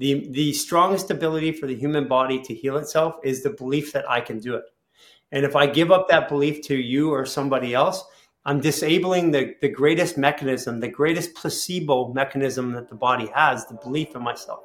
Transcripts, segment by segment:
the the strongest ability for the human body to heal itself is the belief that I can do it. And if I give up that belief to you or somebody else, I'm disabling the, the greatest mechanism, the greatest placebo mechanism that the body has, the belief in myself.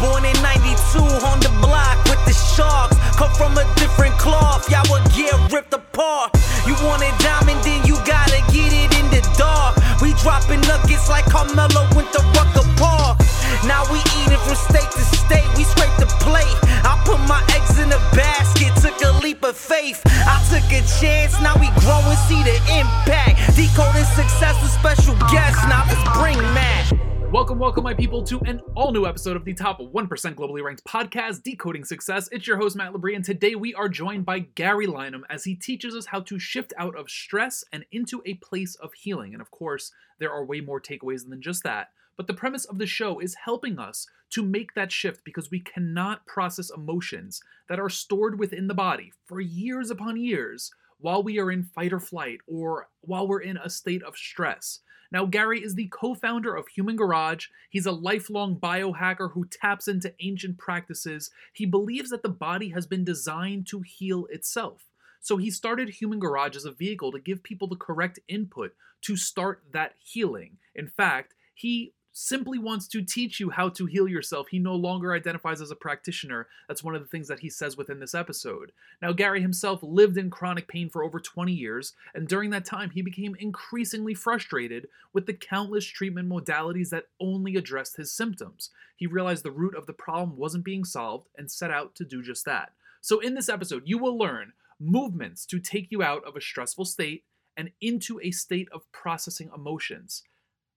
Born in 92 on the block with the sharks. From a different cloth, y'all would get ripped apart. You want it diamond, then you gotta get it in the dark. Dropping nuggets like Carmelo went to Rucker Park. Now we eating from state to state, we scrape the plate. I put my eggs in a basket, took a leap of faith. I took a chance, now we grow and see the impact. Decoding success with special guests, now let's bring Matt. Welcome, welcome, my people, to an all new episode of the top 1% globally ranked podcast, Decoding Success. It's your host, Matt Labrie, and today we are joined by Garry Lineham as he teaches us how to shift out of stress and into a place of healing. And of course, there are way more takeaways than just that. But the premise of the show is helping us to make that shift because we cannot process emotions that are stored within the body for years upon years while we are in fight or flight or while we're in a state of stress. Now, Garry is the co founder of Human Garage. He's a lifelong biohacker who taps into ancient practices. He believes that the body has been designed to heal itself. So he started Human Garage as a vehicle to give people the correct input to start that healing. In fact, he simply wants to teach you how to heal yourself. He no longer identifies as a practitioner. That's one of the things that he says within this episode. Now, Garry himself lived in chronic pain for over 20 years, and during that time, he became increasingly frustrated with the countless treatment modalities that only addressed his symptoms. He realized the root of the problem wasn't being solved and set out to do just that. So, in this episode, you will learn movements to take you out of a stressful state and into a state of processing emotions.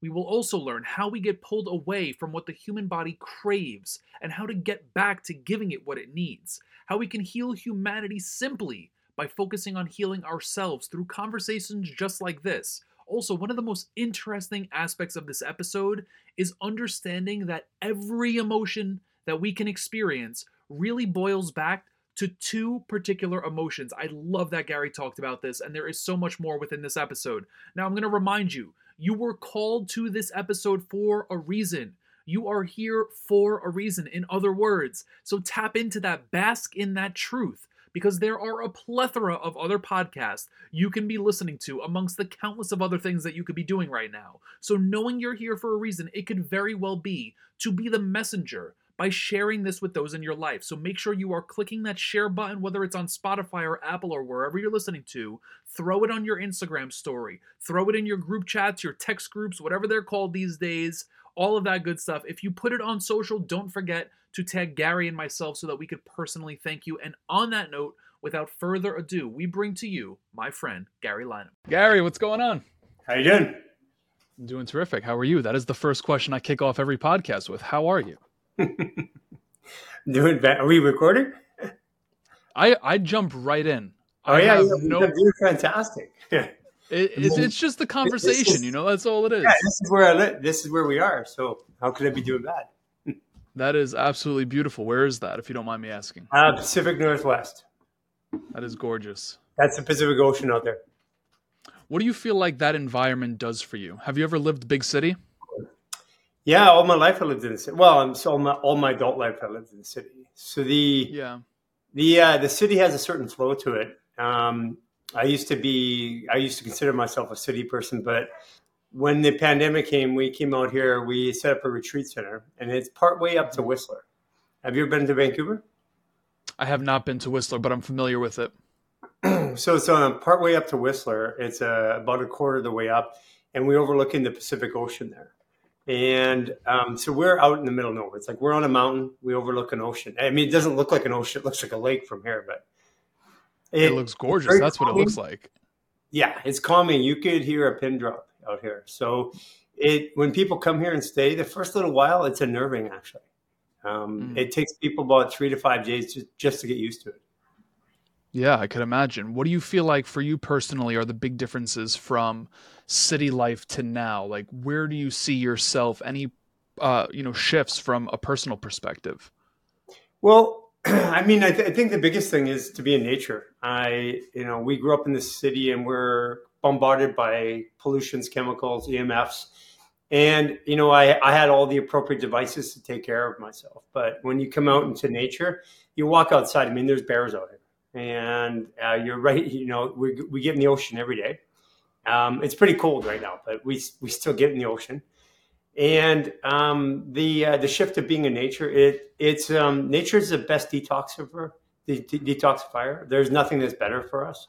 We will also learn how we get pulled away from what the human body craves and how to get back to giving it what it needs. How we can heal humanity simply by focusing on healing ourselves through conversations just like this. Also, one of the most interesting aspects of this episode is understanding that every emotion that we can experience really boils back to two particular emotions. I love that Garry talked about this, and there is so much more within this episode. Now, I'm going to remind you you were called to this episode for a reason. You are here for a reason, in other words. So tap into that, bask in that truth, because there are a plethora of other podcasts you can be listening to amongst the countless of other things that you could be doing right now. So knowing you're here for a reason, it could very well be to be the messenger by sharing this with those in your life. So make sure you are clicking that share button, whether it's on Spotify or Apple or wherever you're listening to. Throw it on your Instagram story, throw it in your group chats, your text groups, whatever they're called these days, all of that good stuff. If you put it on social, don't forget to tag Garry and myself so that we could personally thank you. And on that note, without further ado, we bring to you my friend Garry Lineham. Garry, what's going on? How you doing? I'm doing terrific. How are you? That is the first question I kick off every podcast with. How are you? Doing bad. Are we recording? I I jump right in. Oh I yeah, yeah no, you're fantastic. it, it's, it's just the conversation, is, you know. That's all it is. Yeah, this is where I live. This is where we are. So how could I be doing bad? that is absolutely beautiful. Where is that, if you don't mind me asking? Uh, Pacific Northwest. That is gorgeous. That's the Pacific Ocean out there. What do you feel like that environment does for you? Have you ever lived big city? Yeah, all my life I lived in the city. Well, I'm so all my, all my adult life I lived in the city. So the yeah the uh, the city has a certain flow to it. Um, I used to be I used to consider myself a city person, but when the pandemic came, we came out here. We set up a retreat center, and it's part way up to Whistler. Have you ever been to Vancouver? I have not been to Whistler, but I'm familiar with it. so it's on part way up to Whistler. It's uh, about a quarter of the way up, and we're overlooking the Pacific Ocean there. And um, so we're out in the middle of nowhere. It's like we're on a mountain. We overlook an ocean. I mean, it doesn't look like an ocean. It looks like a lake from here, but it, it looks gorgeous. That's calming. what it looks like. Yeah, it's calming. You could hear a pin drop out here. So it when people come here and stay, the first little while, it's unnerving actually. Um, mm. It takes people about three to five days just to get used to it. Yeah, I could imagine. What do you feel like for you personally are the big differences from city life to now? Like where do you see yourself any uh, you know, shifts from a personal perspective? Well, I mean, I, th- I, think the biggest thing is to be in nature. I, you know, we grew up in the city and we're bombarded by pollutions, chemicals, EMFs, And, you know, I, I had all the appropriate devices to take care of myself. But when you come out into nature, you walk outside. I mean, there's bears out here. And uh, you're right, you know, we, we get in the ocean every day. Um, it's pretty cold right now, but we, we still get in the ocean. And um, the uh, the shift of being in nature, it it's um, nature is the best detoxifier. De- detoxifier. There's nothing that's better for us.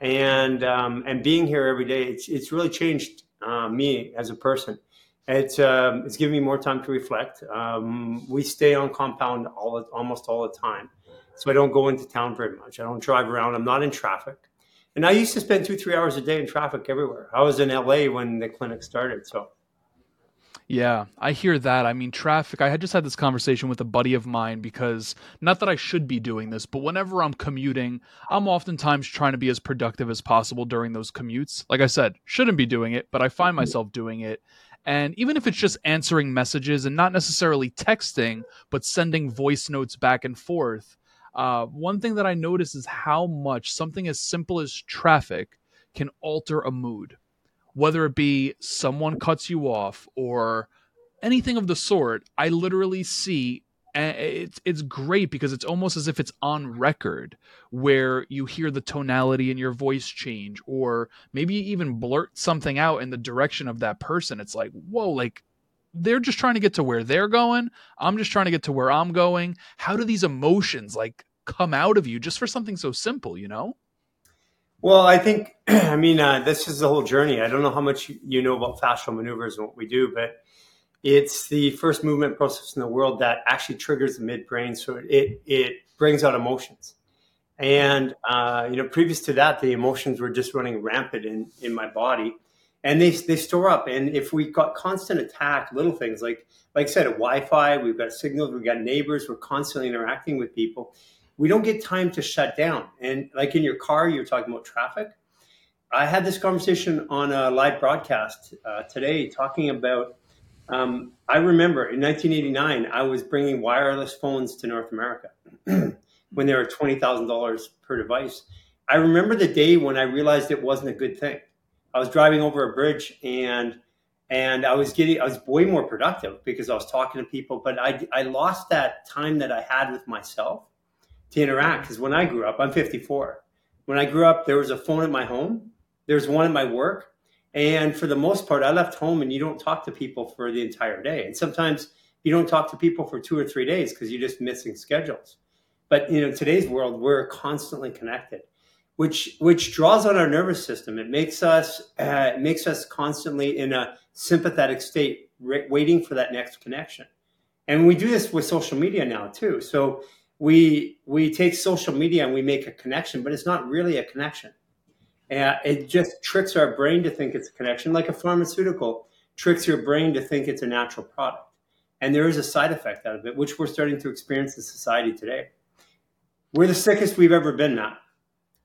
And um, and being here every day, it's it's really changed uh, me as a person. It's um, it's given me more time to reflect. Um, we stay on compound all almost all the time, so I don't go into town very much. I don't drive around. I'm not in traffic. And I used to spend two three hours a day in traffic everywhere. I was in LA when the clinic started, so. Yeah, I hear that. I mean, traffic. I had just had this conversation with a buddy of mine because not that I should be doing this, but whenever I'm commuting, I'm oftentimes trying to be as productive as possible during those commutes. Like I said, shouldn't be doing it, but I find mm-hmm. myself doing it. And even if it's just answering messages and not necessarily texting, but sending voice notes back and forth, uh, one thing that I notice is how much something as simple as traffic can alter a mood. Whether it be someone cuts you off or anything of the sort, I literally see and it's it's great because it's almost as if it's on record where you hear the tonality in your voice change or maybe you even blurt something out in the direction of that person it's like whoa like they're just trying to get to where they're going. I'm just trying to get to where i'm going. How do these emotions like come out of you just for something so simple you know? Well i think i mean uh, this is the whole journey. I don't know how much you know about fascial maneuvers and what we do but it's the first movement process in the world that actually triggers the midbrain, so it it brings out emotions. And uh, you know, previous to that, the emotions were just running rampant in in my body, and they they store up. And if we got constant attack, little things like like I said, Wi-Fi, we've got signals, we've got neighbors, we're constantly interacting with people. We don't get time to shut down. And like in your car, you're talking about traffic. I had this conversation on a live broadcast uh, today, talking about um, I remember in 1989, I was bringing wireless phones to North America when they were $20,000 per device. I remember the day when I realized it wasn't a good thing. I was driving over a bridge and and I was getting I was way more productive because I was talking to people, but I I lost that time that I had with myself to interact because when I grew up, I'm 54. When I grew up, there was a phone at my home, there's one at my work, and for the most part, I left home and you don't talk to people for the entire day. And sometimes you don't talk to people for two or three days because you're just missing schedules. But you know, today's world, we're constantly connected, which which draws on our nervous system. It makes us uh, it makes us constantly in a sympathetic state, re- waiting for that next connection. And we do this with social media now too. So we we take social media and we make a connection, but it's not really a connection and it just tricks our brain to think it's a connection, like a pharmaceutical tricks your brain to think it's a natural product. And there is a side effect out of it, which we're starting to experience in society today. We're the sickest we've ever been now.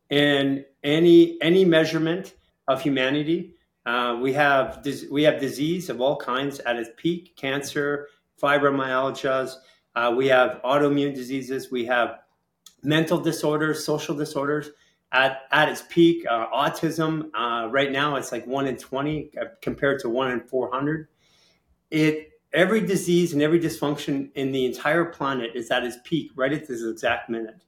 And any any measurement of humanity, uh, we have we have disease of all kinds at its peak: cancer, fibromyalgias. Uh, we have autoimmune diseases. We have mental disorders, social disorders at, at its peak, uh, autism, uh, right now it's like one in 20 uh, compared to one in 400. It, every disease and every dysfunction in the entire planet is at its peak right at this exact minute.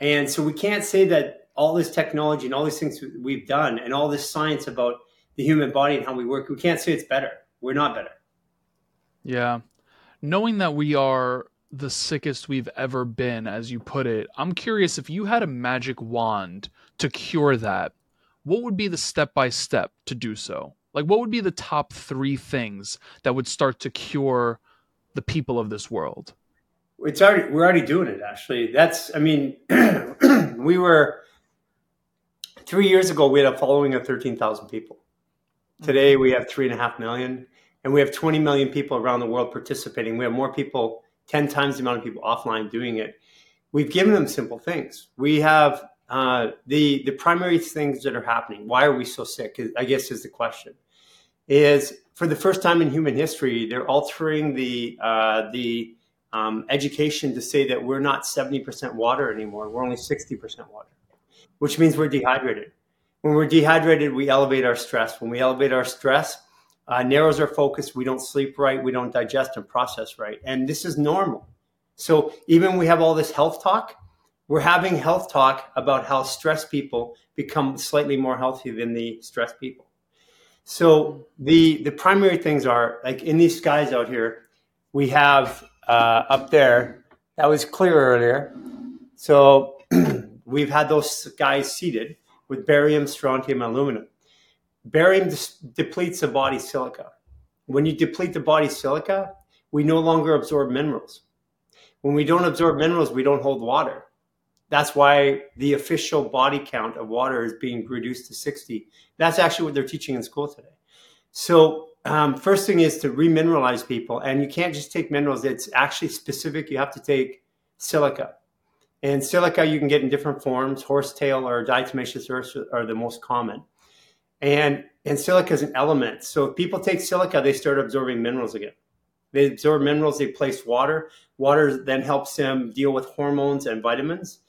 And so we can't say that all this technology and all these things we've done and all this science about the human body and how we work, we can't say it's better. We're not better. Yeah. Knowing that we are the sickest we've ever been, as you put it, I'm curious if you had a magic wand to cure that, what would be the step by step to do so? Like, what would be the top three things that would start to cure the people of this world? It's already we're already doing it. Actually, that's I mean, we were three years ago we had a following of thirteen thousand people. Today we have three and a half million, and we have twenty million people around the world participating. We have more people 10 times the amount of people offline doing it. We've given them simple things. We have uh, the the primary things that are happening. Why are we so sick? I guess is the question. Is for the first time in human history, they're altering the uh, the um, education to say that we're not 70% water anymore. We're only 60% water, which means we're dehydrated. When we're dehydrated, we elevate our stress. When we elevate our stress, uh, narrows our focus. We don't sleep right. We don't digest and process right. And this is normal. So even we have all this health talk, we're having health talk about how stressed people become slightly more healthy than the stressed people. So the the primary things are like in these skies out here, we have uh, up there that was clear earlier. So we've had those guys seeded with barium, strontium, aluminum. Barium depletes the body silica. When you deplete the body silica, we no longer absorb minerals. When we don't absorb minerals, we don't hold water. That's why the official body count of water is being reduced to 60. That's actually what they're teaching in school today. So, um, first thing is to remineralize people, and you can't just take minerals. It's actually specific. You have to take silica, and silica you can get in different forms. Horsetail or diatomaceous earth are the most common, and and silica is an element. So if people take silica, they start absorbing minerals again. They absorb minerals. They place water. Water then helps them deal with hormones and vitamins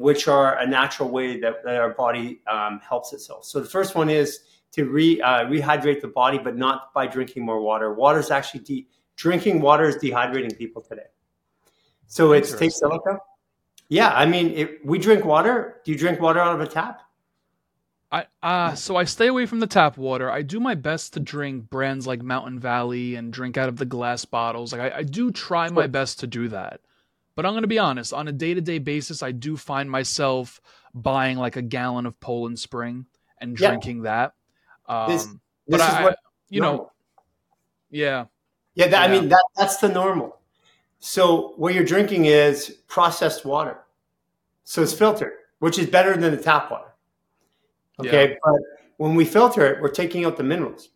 which are a natural way that, that our body um, helps itself. So the first one is to re, uh, rehydrate the body, but not by drinking more water. Water is actually de- drinking water is dehydrating people today. So it's take silica. Yeah, I mean, if we drink water. Do you drink water out of a tap? I uh so I stay away from the tap water. I do my best to drink brands like Mountain Valley and drink out of the glass bottles. Like I, I do try my best to do that. But I'm going to be honest, on a day to day basis, I do find myself buying like a gallon of Poland Spring and drinking yeah. that. Um, this, this but I, what, you normal. know, yeah. Yeah, that, yeah. I mean, that, that's the normal. So what you're drinking is processed water. So it's filtered, which is better than the tap water. Okay. Yeah. But when we filter it, we're taking out the minerals.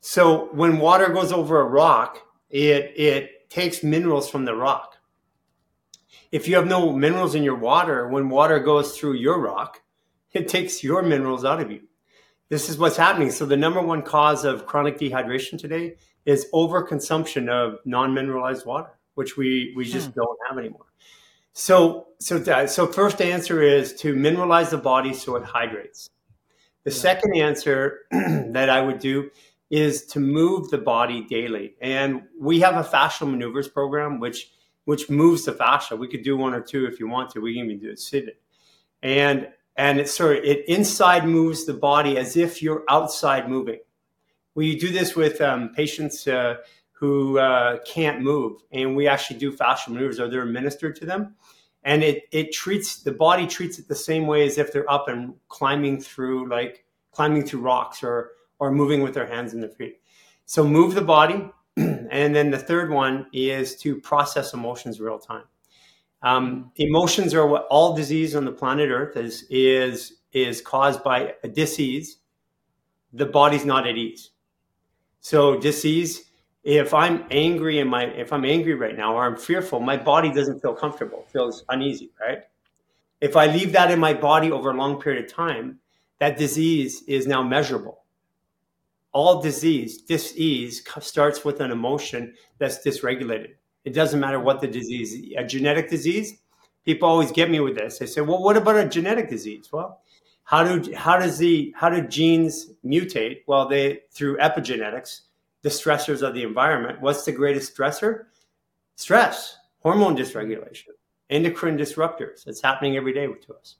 So when water goes over a rock, it, it takes minerals from the rock if you have no minerals in your water, when water goes through your rock, it takes your minerals out of you. This is what's happening. So the number one cause of chronic dehydration today is overconsumption of non-mineralized water, which we we just hmm. don't have anymore. So so that, so first answer is to mineralize the body so it hydrates. The yeah. second answer that I would do is to move the body daily. And we have a fascial maneuvers program, which which moves the fascia. We could do one or two if you want to. We can even do it seated. And and it sort of it inside moves the body as if you're outside moving. We do this with um, patients uh, who uh, can't move, and we actually do fascial maneuvers, or they're administered to them, and it it treats the body treats it the same way as if they're up and climbing through like climbing through rocks or or moving with their hands and their feet. So move the body, and then the third one is to process emotions real time. Um, emotions are what all disease on the planet Earth is is is caused by a disease. The body's not at ease. So disease. If I'm angry and my if I'm angry right now or I'm fearful, my body doesn't feel comfortable, feels uneasy, right? If I leave that in my body over a long period of time, that disease is now measurable all disease, disease starts with an emotion that's dysregulated. It doesn't matter what the disease, a genetic disease. People always get me with this. They say, "Well, what about a genetic disease?" Well, how do how does the how do genes mutate? Well, they through epigenetics, the stressors of the environment. What's the greatest stressor? Stress, hormone dysregulation, endocrine disruptors. It's happening every day to us.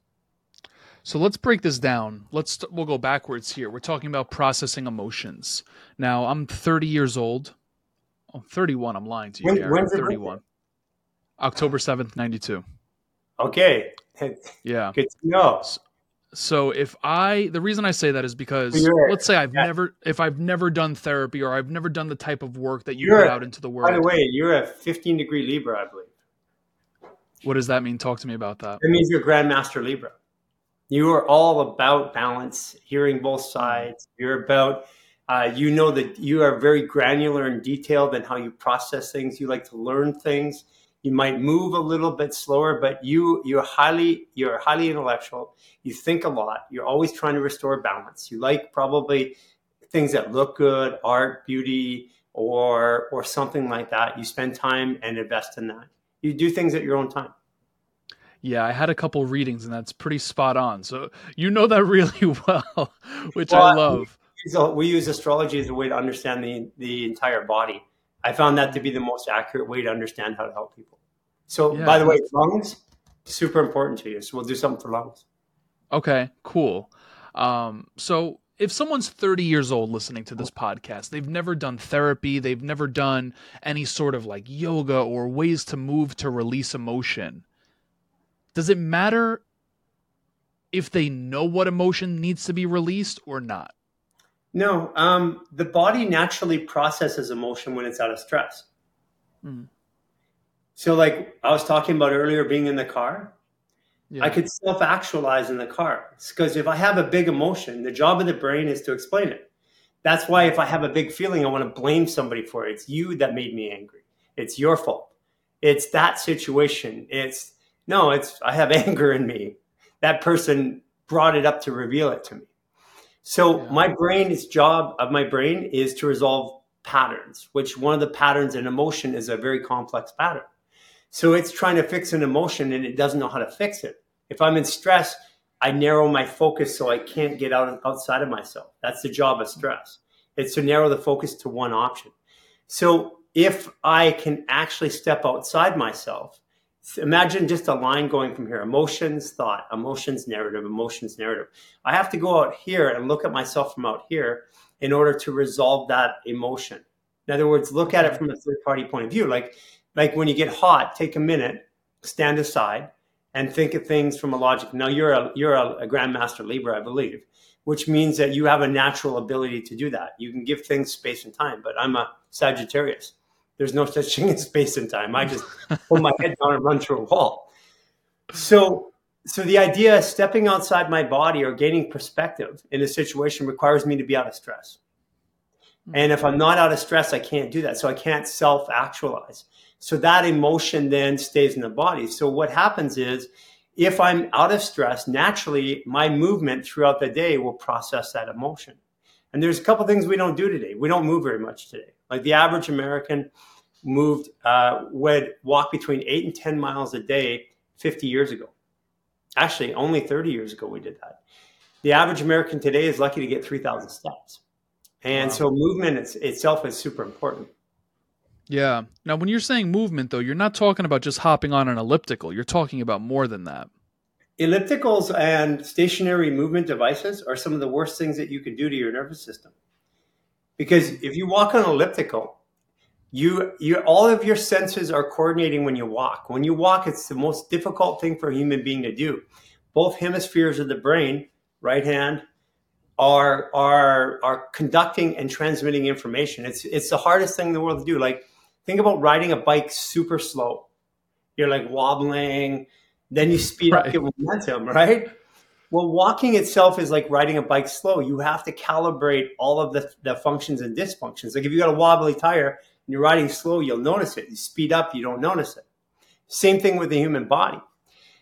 So let's break this down. Let's we'll go backwards here. We're talking about processing emotions. Now, I'm 30 years old. Oh, 31. I'm lying to you. When, when's 31. October 7th, 92. Okay. Yeah. Good to know. So, so if I the reason I say that is because let's say I've yeah. never if I've never done therapy or I've never done the type of work that you you're put out into the world. By the way, you're a 15 degree Libra, I believe. What does that mean? Talk to me about that. It means you're Grandmaster Libra. You are all about balance, hearing both sides. You're about, uh, you know that you are very granular and detailed in how you process things. You like to learn things. You might move a little bit slower, but you you're highly you're highly intellectual. You think a lot. You're always trying to restore balance. You like probably things that look good, art, beauty, or or something like that. You spend time and invest in that. You do things at your own time. Yeah, I had a couple readings and that's pretty spot on. So you know that really well, which well, I love. use, we use astrology as a way to understand the, the entire body. I found that to be the most accurate way to understand how to help people. So, yeah. by the way, lungs, super important to you. So, we'll do something for lungs. Okay, cool. Um, so, if someone's 30 years old listening to this podcast, they've never done therapy, they've never done any sort of like yoga or ways to move to release emotion, does it matter if they know what emotion needs to be released or not? No, um, the body naturally processes emotion when it's out of stress. Mm. So, like I was talking about earlier, being in the car, yeah. I could self actualize in the car. Because if I have a big emotion, the job of the brain is to explain it. That's why if I have a big feeling, I want to blame somebody for it. It's you that made me angry. It's your fault. It's that situation. It's no, it's I have anger in me. That person brought it up to reveal it to me. So yeah. my brain, its job of my brain is to resolve patterns, which one of the patterns in emotion is a very complex pattern. So it's trying to fix an emotion and it doesn't know how to fix it. If I'm in stress, I narrow my focus so I can't get out outside of myself. That's the job of stress. It's to narrow the focus to one option. So if I can actually step outside myself, imagine just a line going from here emotions, thought, emotions, narrative, emotions, narrative. I have to go out here and look at myself from out here in order to resolve that emotion. In other words, look at it from a third party point of view. Like like when you get hot, take a minute, stand aside, and think of things from a logic. Now you're a you're a, a grandmaster Libra, I believe, which means that you have a natural ability to do that. You can give things space and time. But I'm a Sagittarius. There's no such thing as space and time. I just pull my head down and run through a wall. So so the idea of stepping outside my body or gaining perspective in a situation requires me to be out of stress. And if I'm not out of stress, I can't do that. So I can't self actualize. So that emotion then stays in the body. So what happens is if I'm out of stress, naturally my movement throughout the day will process that emotion. And there's a couple things we don't do today. We don't move very much today. Like the average American moved, uh, would walk between eight and 10 miles a day 50 years ago. Actually, only 30 years ago we did that. The average American today is lucky to get 3,000 steps. And wow. so movement it's, itself is super important. Yeah. Now, when you're saying movement, though, you're not talking about just hopping on an elliptical. You're talking about more than that. Ellipticals and stationary movement devices are some of the worst things that you can do to your nervous system. Because if you walk on an elliptical, you, you all of your senses are coordinating when you walk. When you walk, it's the most difficult thing for a human being to do. Both hemispheres of the brain, right hand, are are are conducting and transmitting information. It's it's the hardest thing in the world to do. Like think about riding a bike super slow. You're like wobbling, then you speed right. up your momentum, right? Well, walking itself is like riding a bike slow. You have to calibrate all of the, the functions and dysfunctions. Like if you got a wobbly tire and you're riding slow, you'll notice it. You speed up, you don't notice it. Same thing with the human body.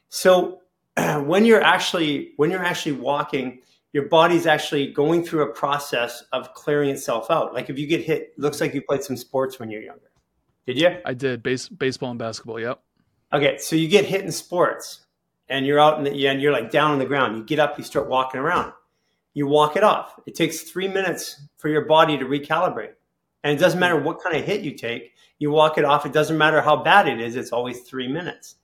So when you're actually when you're actually walking, your body's actually going through a process of clearing itself out. Like if you get hit, looks like you played some sports when you're younger. Did you? I did base, baseball and basketball. Yep. Okay, so you get hit in sports, and you're out in the and you're like down on the ground. You get up, you start walking around. You walk it off. It takes three minutes for your body to recalibrate, and it doesn't matter what kind of hit you take. You walk it off. It doesn't matter how bad it is. It's always three minutes.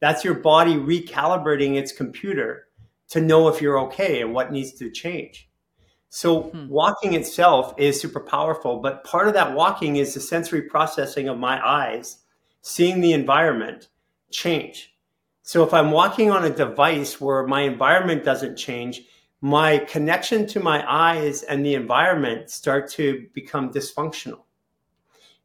That's your body recalibrating its computer to know if you're okay and what needs to change. So hmm. walking itself is super powerful, but part of that walking is the sensory processing of my eyes, seeing the environment change. So if I'm walking on a device where my environment doesn't change, my connection to my eyes and the environment start to become dysfunctional.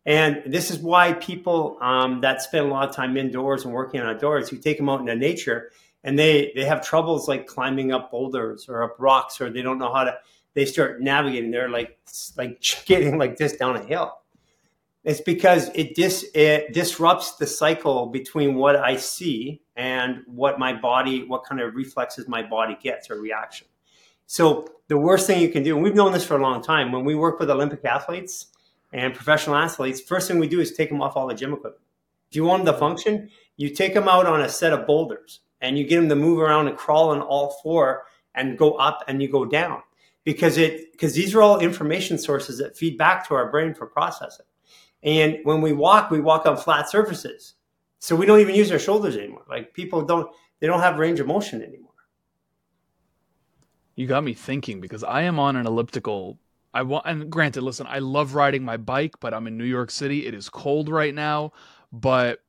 And this is why people um, that spend a lot of time indoors and working outdoors, you take them out into nature, and they they have troubles like climbing up boulders or up rocks or they don't know how to they start navigating. They're like like getting like this down a hill. It's because it dis it disrupts the cycle between what i see and what my body what kind of reflexes my body gets or reaction. So the worst thing you can do and we've known this for a long time when we work with olympic athletes and professional athletes first thing we do is take them off all the gym equipment. If you want them to function you take them out on a set of boulders and you get them to move around and crawl on all four and go up and you go down. because it because these are all information sources that feed back to our brain for processing. And when we walk, we walk on flat surfaces. So we don't even use our shoulders anymore. Like people don't they don't have range of motion anymore. You got me thinking because I am on an elliptical. I want and granted, listen, I love riding my bike, but I'm in New York City. It is cold right now, but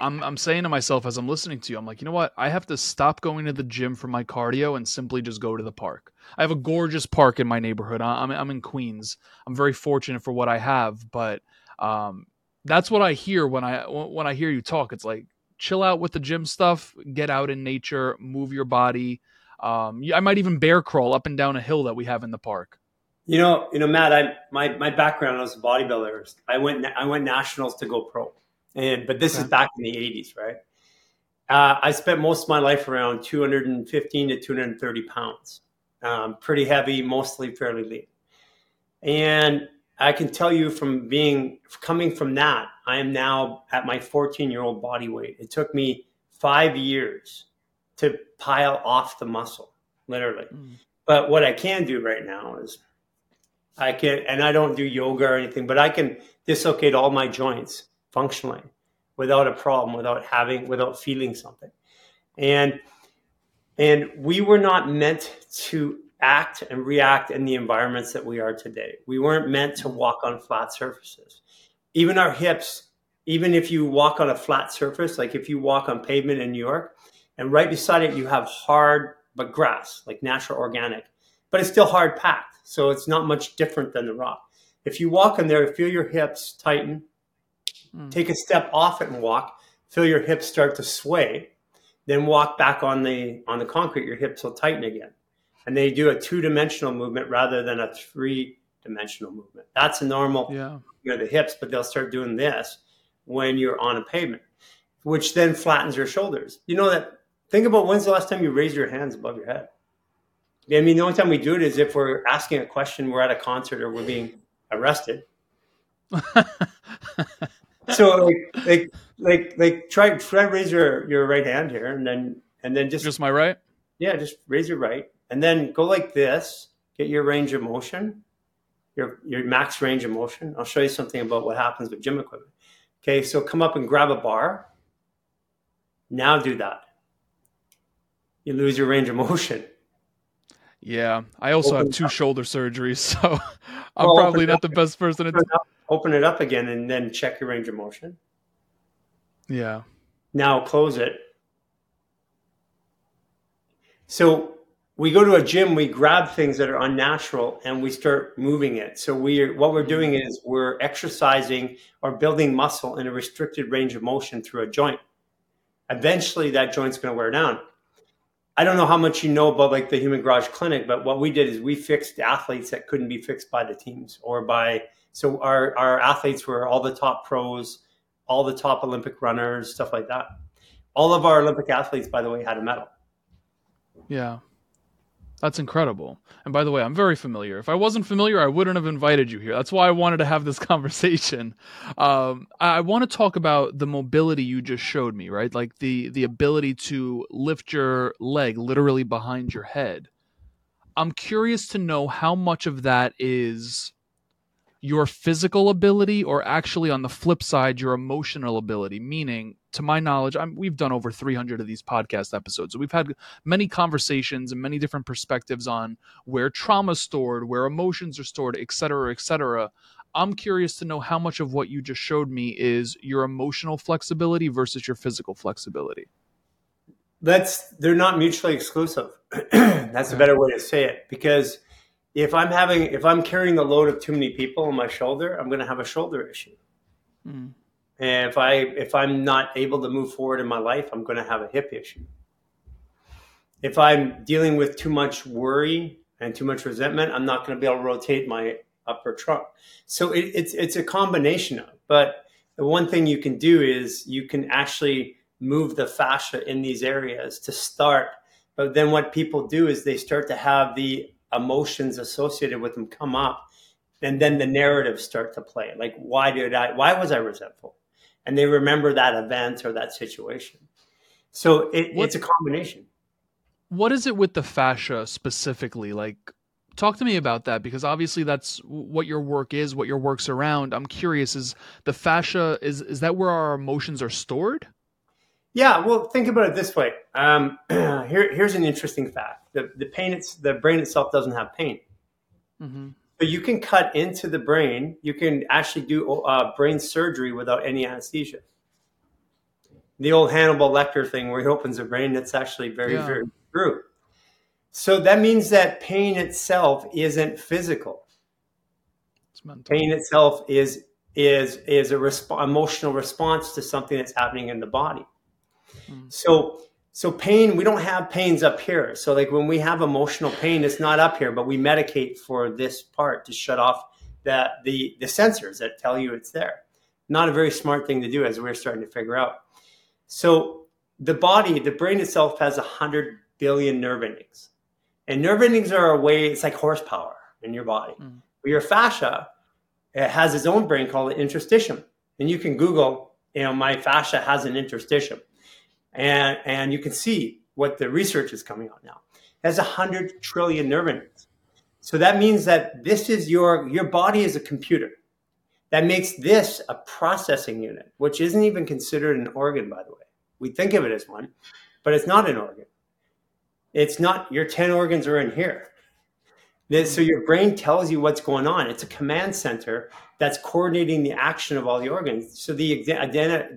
I'm I'm saying to myself as I'm listening to you, I'm like, you know what? I have to stop going to the gym for my cardio and simply just go to the park. I have a gorgeous park in my neighborhood. I'm I'm in Queens. I'm very fortunate for what I have, but um, that's what I hear when I when I hear you talk. It's like chill out with the gym stuff, get out in nature, move your body. Um, I might even bear crawl up and down a hill that we have in the park. You know, you know, Matt. I my my background as a bodybuilder. I went I went nationals to go pro. And but this okay. is back in the 80s, right? Uh, I spent most of my life around 215 to 230 pounds, um, pretty heavy, mostly fairly lean. And I can tell you from being coming from that, I am now at my 14 year old body weight. It took me five years to pile off the muscle, literally. Mm. But what I can do right now is I can, and I don't do yoga or anything, but I can dislocate all my joints functionally without a problem, without having, without feeling something. And and we were not meant to act and react in the environments that we are today. We weren't meant to walk on flat surfaces. Even our hips, even if you walk on a flat surface, like if you walk on pavement in New York, and right beside it you have hard but grass, like natural organic, but it's still hard packed. So it's not much different than the rock. If you walk in there, feel your hips tighten, Mm. Take a step off it and walk. Feel your hips start to sway. Then walk back on the on the concrete. Your hips will tighten again, and they do a two dimensional movement rather than a three dimensional movement. That's a normal. Yeah. You know the hips, but they'll start doing this when you're on a pavement, which then flattens your shoulders. You know that. Think about when's the last time you raised your hands above your head. I mean, the only time we do it is if we're asking a question, we're at a concert, or we're being arrested. so like like like like try try raise your your right hand here and then and then just just my right? Yeah just raise your right and then go like this. Get your range of motion your your max range of motion. I'll show you something about what happens with gym equipment. Okay so come up and grab a bar. Now do that. You lose your range of motion. Yeah i also open have two shoulder surgeries so i'm well, probably not the best person to open it up again and then check your range of motion. Yeah. Now close it. So we go to a gym, we grab things that are unnatural and we start moving it. So we what we're doing is we're exercising or building muscle in a restricted range of motion through a joint. Eventually that joint's going to wear down. I don't know how much you know about like the Human Garage Clinic, but what we did is we fixed athletes that couldn't be fixed by the teams or by so our, our athletes were all the top pros, all the top Olympic runners, stuff like that. All of our Olympic athletes, by the way, had a medal. Yeah. That's incredible. And by the way, I'm very familiar. If I wasn't familiar, I wouldn't have invited you here. That's why I wanted to have this conversation. Um, I want to talk about the mobility you just showed me, right? Like the the ability to lift your leg literally behind your head. I'm curious to know how much of that is your physical ability or actually on the flip side your emotional ability? Meaning to my knowledge I'm, we've done over 300 of these podcast episodes so we've had many conversations and many different perspectives on where trauma is stored where emotions are stored et cetera et cetera. I'm curious to know how much of what you just showed me is your emotional flexibility versus your physical flexibility. That's they're not mutually exclusive. That's a better way to say it because if I'm having if I'm carrying the load of too many people on my shoulder, I'm going to have a shoulder issue. Mm. And if I if I'm not able to move forward in my life, I'm going to have a hip issue. If I'm dealing with too much worry and too much resentment, I'm not going to be able to rotate my upper trunk. So it, it's it's a combination of. But the one thing you can do is you can actually move the fascia in these areas to start. But then what people do is they start to have the emotions associated with them come up and then the narratives start to play. Like why did i why was i resentful? And they remember that event or that situation. So it, it's a combination. What is it with the fascia specifically? Like talk to me about that because obviously that's what your work is, what your work's around. I'm curious: is the fascia is is that where our emotions are stored? Yeah, well, think about it this way. Um, here, here's an interesting fact: the the pain, it's the brain itself doesn't have pain. Mm-hmm. But you can cut into the brain. You can actually do uh, brain surgery without any anesthesia. The old Hannibal Lecter thing, where he opens a brain, that's actually very, yeah. very true. So that means that pain itself isn't physical. It's Pain itself is is is a resp- emotional response to something that's happening in the body. Mm. So so pain, we don't have pains up here. So like when we have emotional pain, it's not up here, but we medicate for this part to shut off the the, the sensors that tell you it's there. Not a very smart thing to do, as we're starting to figure out. So the body, the brain itself, has a hundred billion nerve endings. And nerve endings are a way, it's like horsepower in your body. Mm. But your fascia it has its own brain called the interstitium. And you can Google, you know, my fascia has an interstitium. And, and you can see what the research is coming out now. It has 100 trillion nerve endings. So that means that this is your, your body is a computer. That makes this a processing unit, which isn't even considered an organ, by the way. We think of it as one, but it's not an organ. It's not your 10 organs are in here. So your brain tells you what's going on. It's a command center that's coordinating the action of all the organs. So the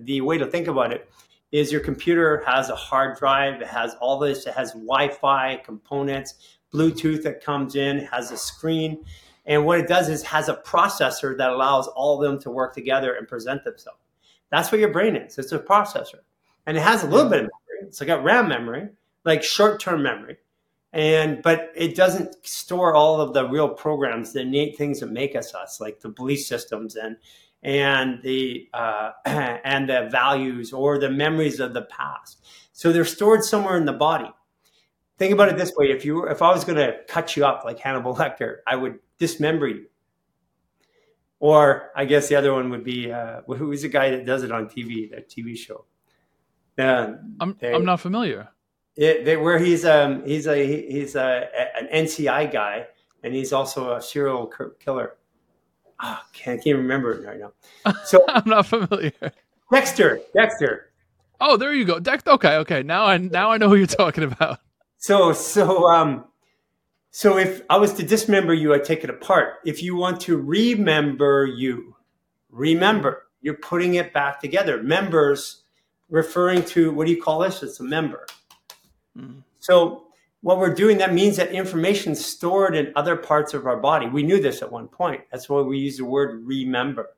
the way to think about it is your computer has a hard drive, it has all this, it has Wi-Fi components, Bluetooth that comes in, has a screen, and what it does is has a processor that allows all of them to work together and present themselves. That's what your brain is. It's a processor, and it has a little mm. bit of memory. It's like a RAM memory, like short-term memory and but it doesn't store all of the real programs the innate things that make us us like the belief systems and and the uh, and the values or the memories of the past. So they're stored somewhere in the body. Think about it this way. If you if i was going to cut you up like hannibal lecter i would dismember you. Or i guess the other one would be uh, who's the guy that does it on tv that tv show? Uh, I'm, they, I'm not familiar. It, they, where he's um he's a he's a, an NCI guy and he's also a serial killer. Oh, can't, can't remember it right now. So I'm not familiar. Dexter, Dexter. Oh, there you go. Dex. Okay, okay. Now I now I know who you're talking about. So so um so if I was to dismember you, I take it apart. If you want to remember you, remember you're putting it back together. Members referring to what do you call this? It's a member. Mm. So what we're doing, that means that information stored in other parts of our body. We knew this at one point. That's why we use the word remember.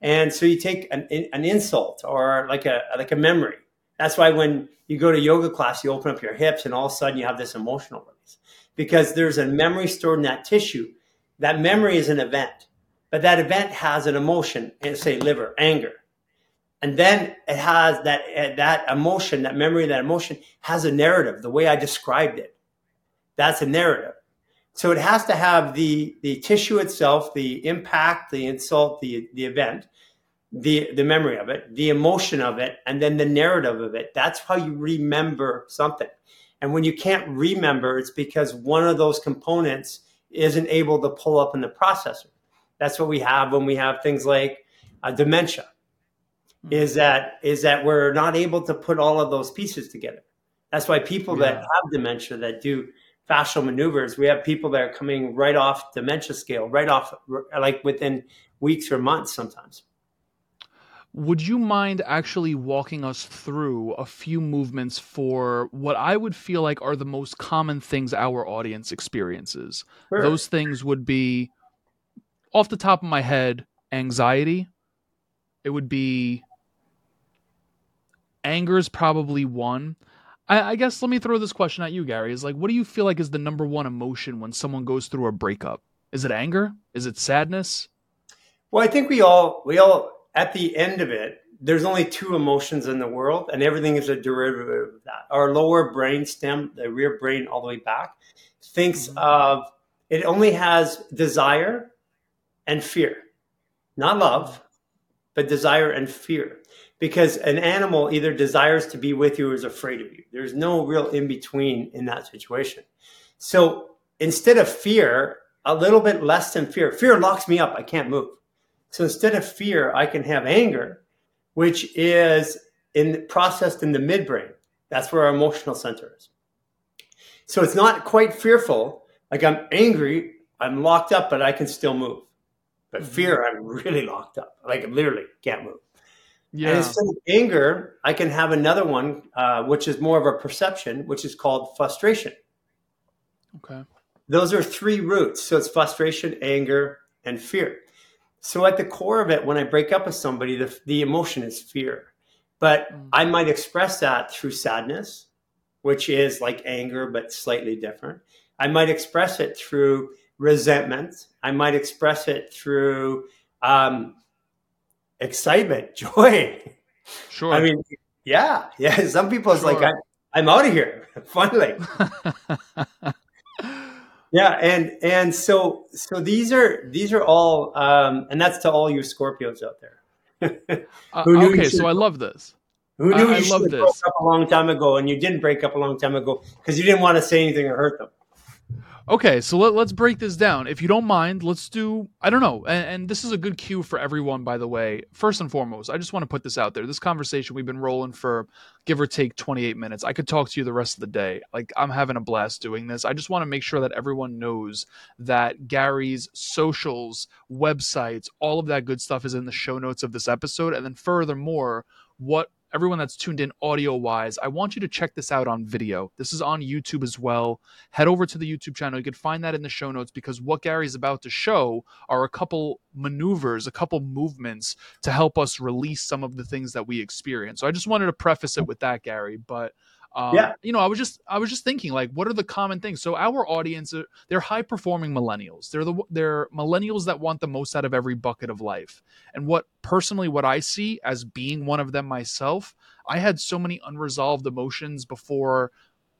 And so you take an, an insult or like a, like a memory. That's why when you go to yoga class, you open up your hips and all of a sudden you have this emotional release because there's a memory stored in that tissue. That memory is an event, but that event has an emotion, and say liver, anger and then it has that eh, that emotion that memory that emotion has a narrative the way i described it that's a narrative. So it has to have the the tissue itself the impact the insult the the event the the memory of it the emotion of it and then the narrative of it. That's how you remember something. And when you can't remember it's because one of those components isn't able to pull up in the processor. That's what we have when we have things like uh, dementia is that is that we're not able to put all of those pieces together. That's why people yeah. that have dementia that do fascial maneuvers, we have people that are coming right off dementia scale, right off like within weeks or months sometimes. Would you mind actually walking us through a few movements for what I would feel like are the most common things our audience experiences? Sure. Those things would be off the top of my head, anxiety. It would be anger is probably one. I, I guess let me throw this question at you, Garry. Is like, what do you feel like is the number one emotion when someone goes through a breakup? Is it anger? Is it sadness? Well, I think we all we all at the end of it, there's only two emotions in the world, and everything is a derivative of that. Our lower brain stem, the rear brain, all the way back, thinks mm-hmm. of it only has desire and fear, not love, but desire and fear because an animal either desires to be with you or is afraid of you. There's no real in between in that situation. So instead of fear, a little bit less than fear. Fear locks me up. I can't move. So instead of fear, I can have anger, which is in processed in the midbrain. That's where our emotional center is. So it's not quite fearful. Like I'm angry, I'm locked up, but I can still move. But mm-hmm. fear, I'm really locked up. Like literally can't move. Yeah. And instead of anger, I can have another one, uh, which is more of a perception, which is called frustration. Okay. Those are three roots. So it's frustration, anger, and fear. So at the core of it, when I break up with somebody, the, the emotion is fear. But mm. I might express that through sadness, which is like anger, but slightly different. I might express it through resentment. I might express it through um, excitement, joy. Sure. I mean, yeah, yeah. Some people it's sure. like, I, I'm out of here finally. yeah, and and so so these are these are all, um, and that's to all you Scorpios out there. uh, okay, so I love this. Who knew I, you I love this. broke up a long time ago, and you didn't break up a long time ago because you didn't want to say anything or hurt them. Okay, so let, us break this down. If you don't mind, let's do, I don't know, and, and, this is a good cue for everyone, by the way. First and foremost, I just want to put this out there. This conversation, we've been rolling for give or take 28 minutes. I could talk to you the rest of the day. Like, I'm having a blast doing this. I just want to make sure that everyone knows that Garry's socials, websites, all of that good stuff is in the show notes of this episode. And then, furthermore, what everyone that's tuned in audio wise, I want you to check this out on video. This is on YouTube as well. Head over to the YouTube channel. You can find that in the show notes because what Garry's about to show are a couple maneuvers, a couple movements to help us release some of the things that we experience. So I just wanted to preface it with that, Garry. But um, yeah. You know, I was just I was just thinking like, what are the common things? So our audience, uh, they're high performing millennials. They're the they're millennials that want the most out of every bucket of life. And what personally, what I see as being one of them myself, I had so many unresolved emotions before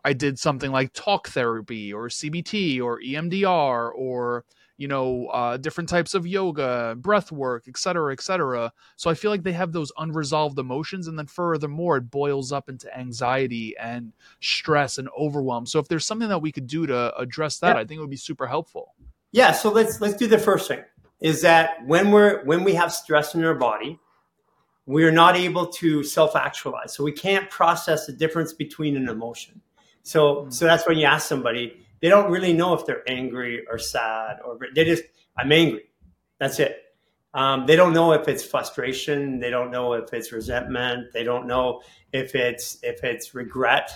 I did something like talk therapy or CBT or EMDR or you know, uh, different types of yoga, breath work, et cetera, et cetera. So I feel like they have those unresolved emotions. And then furthermore, it boils up into anxiety and stress and overwhelm. So if there's something that we could do to address that, yeah. I think it would be super helpful. Yeah. So let's, let's do the first thing is that when we're, when we have stress in our body, we're not able to self-actualize. So we can't process the difference between an emotion. So, mm-hmm. so that's when you ask somebody, they don't really know if they're angry or sad or they just I'm angry. That's it. Um, they don't know if it's frustration. They don't know if it's resentment. They don't know if it's if it's regret,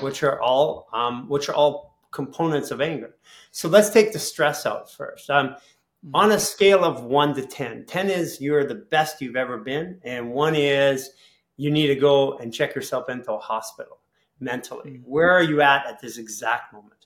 which are all um, which are all components of anger. So let's take the stress out first. Um, mm-hmm. on a scale of one to 10, 10 is you're the best you've ever been, and one is you need to go and check yourself into a hospital mentally. Mm-hmm. Where are you at at this exact moment?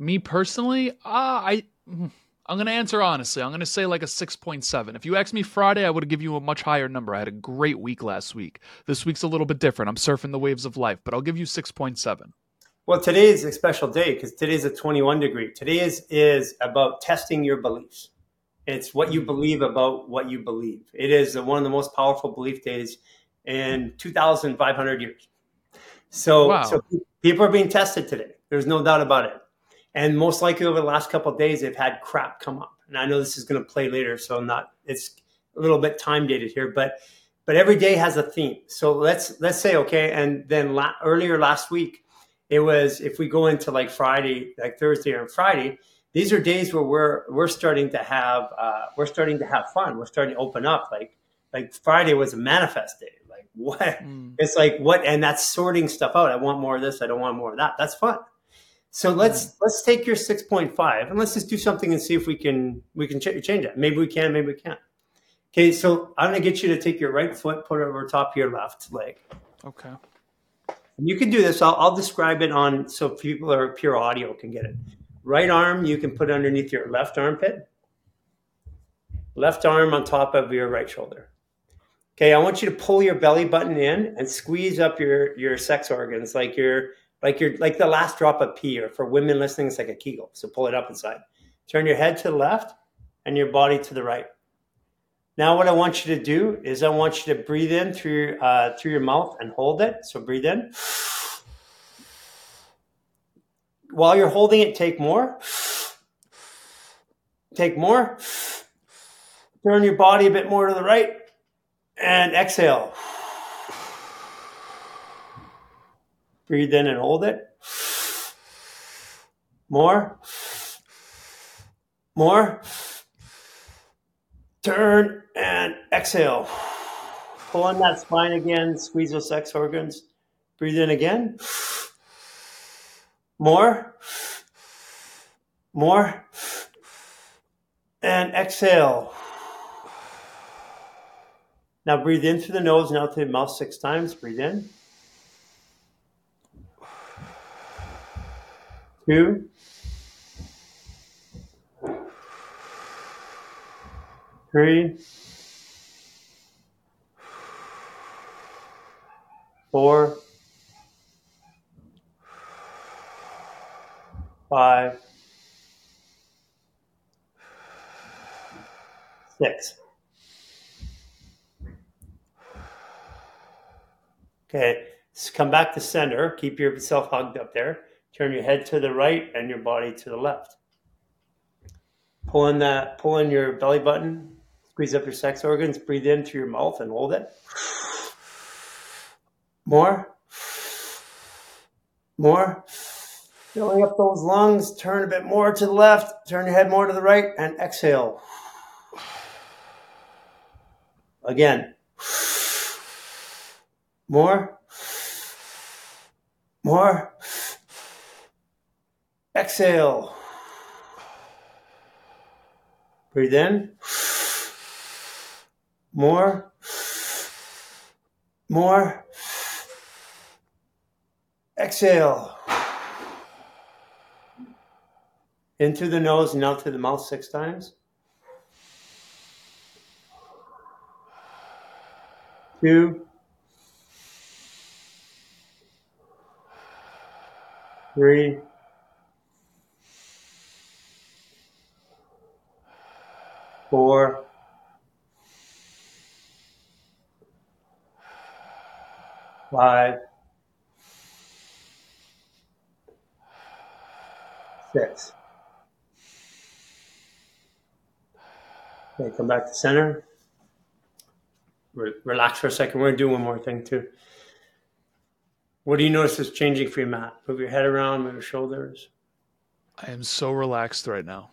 Me personally, uh, I I'm gonna answer honestly. I'm gonna say like a six point seven. If you asked me Friday, I would give you a much higher number. I had a great week last week. This week's a little bit different. I'm surfing the waves of life, but I'll give you six point seven. Well, today is a special day because today is a 21 degree. Today is is about testing your beliefs. It's what you believe about what you believe. It is one of the most powerful belief days in 2,500 years. So, wow. so people are being tested today. There's no doubt about it. And most likely over the last couple days, they've had crap come up. And I know this is going to play later, so I'm not. It's a little bit time dated here, but but every day has a theme. So let's let's say okay. And then la- earlier last week, it was if we go into like Friday, like Thursday and Friday, these are days where we're we're starting to have uh, we're starting to have fun. We're starting to open up. Like like Friday was a manifest day. Like what? Mm. It's like what? And that's sorting stuff out. I want more of this. I don't want more of that. That's fun. So let's let's take your 6.5 and let's just do something and see if we can we can ch- change it. Maybe we can, maybe we can't. Okay, so I'm gonna get you to take your right foot, put it over top of your left leg. Okay. And you can do this. I'll, I'll describe it on so people are pure audio can get it. Right arm you can put underneath your left armpit. Left arm on top of your right shoulder. Okay, I want you to pull your belly button in and squeeze up your your sex organs like your like you're like the last drop of pee, or for women listening, it's like a Kegel. So pull it up inside. Turn your head to the left and your body to the right. Now, what I want you to do is I want you to breathe in through uh, through your mouth and hold it. So breathe in. While you're holding it, take more. Take more. Turn your body a bit more to the right. And exhale. Breathe in and hold it. More. More. Turn and exhale. Pull on that spine again. Squeeze those sex organs. Breathe in again. More. More. And exhale. Now breathe in through the nose and out through the mouth six times. Breathe in. Two. Three. Four. Five. Six. Okay, come back to center. Keep yourself hugged up there. Turn your head to the right and your body to the left. Pull in that, pull in your belly button. Squeeze up your sex organs. Breathe in through your mouth and hold it. More. More. Filling up those lungs. Turn a bit more to the left. Turn your head more to the right and exhale. Again. More. More. Exhale. Breathe in. More. More. Exhale. In through the nose and out through the mouth six times. Two. Three. Four. Five. Six. Okay, come back to center. Re- relax for a second. We're gonna do one more thing too. What do you notice is changing for you, Matt? Move your head around, move your shoulders. I am so relaxed right now.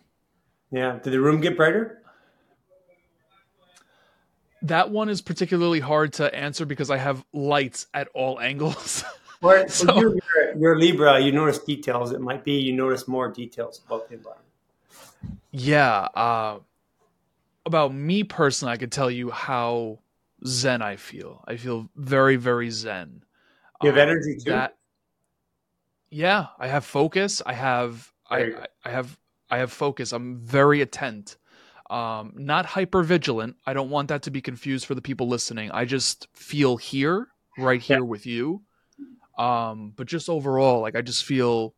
Yeah. Did the room get brighter? That one is particularly hard to answer because I have lights at all angles. Or So- you're, you're, Libra, you notice details. It might be you notice more details about the environment. yeah. Uh, about me personally, I could tell you how zen I feel. I feel very, very zen. You have Um, energy too? That, yeah, I have focus. I have I. I I have I have focus. I'm very attent. Um, not hyper vigilant. I don't want that to be confused for the people listening. I just feel here, right here Yeah. with you. Um, but just overall, like I just feel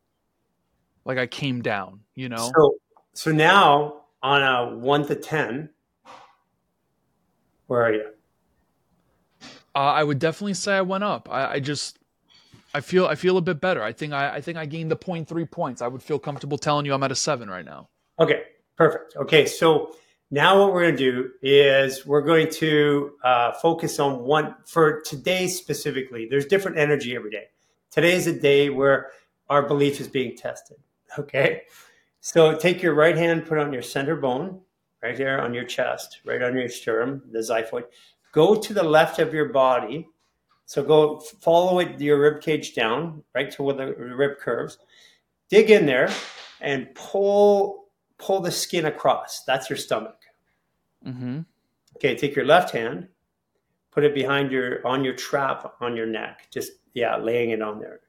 like I came down. You know, So, so now on a one to ten, where are you? uh, I would definitely say I went up. I, I just I feel I feel a bit better. I think I, I think I gained the point three points. I would feel comfortable telling you I'm at a seven right now. Okay, perfect. Okay, so now what we're going to do is we're going to uh, focus on one for today specifically. There's different energy every day. Today is a day where our belief is being tested. Okay, so take your right hand, put on your center bone, right there on your chest, right on your sternum, the xiphoid. Go to the left of your body. So go follow it your rib cage down, right to where the rib curves. Dig in there and pull pull the skin across. That's your stomach. Mm-hmm. Okay, take your left hand, put it behind your on your trap on your neck. Just yeah, laying it on there.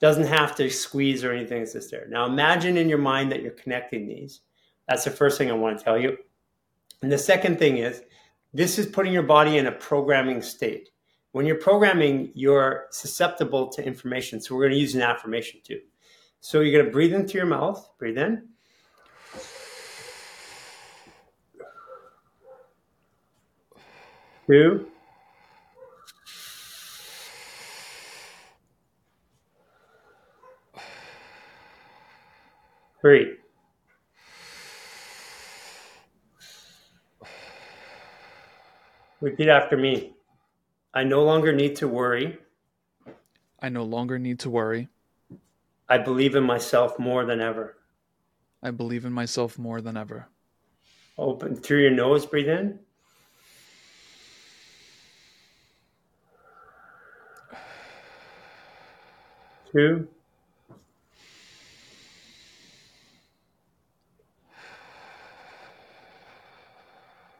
Doesn't have to squeeze or anything. It's just there. Now imagine in your mind that you're connecting these. That's the first thing I want to tell you. And the second thing is this is putting your body in a programming state. When you're programming, you're susceptible to information. So we're going to use an affirmation too. So you're going to breathe in through your mouth. Breathe in. two. Three. Repeat after me. I no longer need to worry. I no longer need to worry. I believe in myself more than ever. I believe in myself more than ever. Open through your nose, breathe in. Two.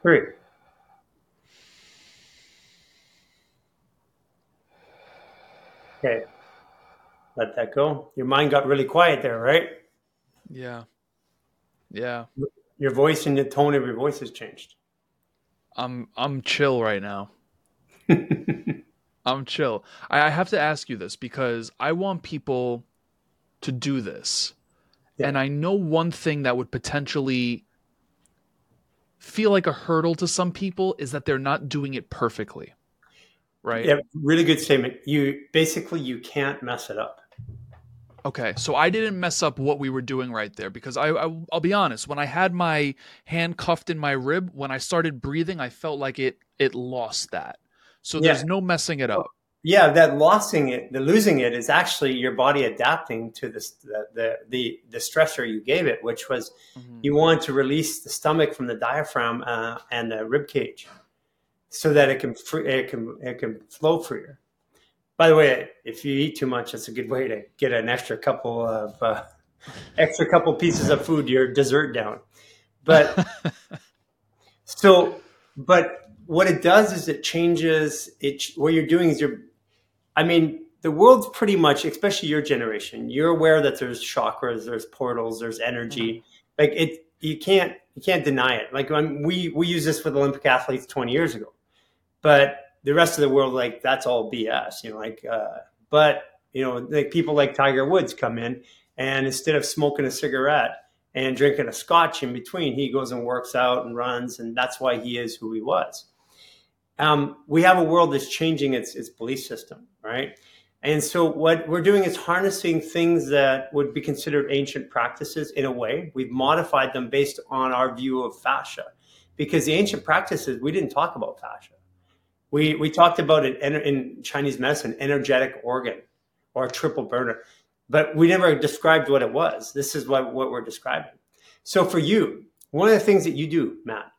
Three. Okay. Let that go. Your mind got really quiet there, right? Yeah. Yeah. Your voice and the tone of your voice has changed. I'm I'm chill right now. I'm chill. I, I have to ask you this because I want people to do this. Yeah. And I know one thing that would potentially feel like a hurdle to some people is that they're not doing it perfectly. Right? Yeah, really good statement. You basically you can't mess it up. Okay, so I didn't mess up what we were doing right there because I, I will be honest. When I had my hand cuffed in my rib, when I started breathing, I felt like it it lost that. So Yeah. there's no messing it up. Yeah, that losing it, the losing it is actually your body adapting to this the the the, the stressor you gave it, which was Mhm. you want to release the stomach from the diaphragm uh, and the rib cage, so that it can free, it can it can flow freer. By the way, if you eat too much, it's a good way to get an extra couple of uh, extra couple pieces of food, your dessert down. But so, but what it does is it changes it. What you're doing is you're, I mean, the world's pretty much, especially your generation. You're aware that there's chakras, there's portals, there's energy. Like it, you can't you can't deny it. Like when we we use this with Olympic athletes 20 years ago, but the rest of the world like that's all BS. You know, like uh, but you know, like people like Tiger Woods come in and instead of smoking a cigarette and drinking a scotch in between, he goes and works out and runs, and that's why he is who he was. Um, we have a world that's changing its its belief system, right? And so what we're doing is harnessing things that would be considered ancient practices in a way. We've modified them based on our view of fascia, because the ancient practices we didn't talk about fascia. We we talked about it in, in Chinese medicine, energetic organ or triple burner, but we never described what it was. This is what what we're describing. So for you, one of the things that you do, Matt,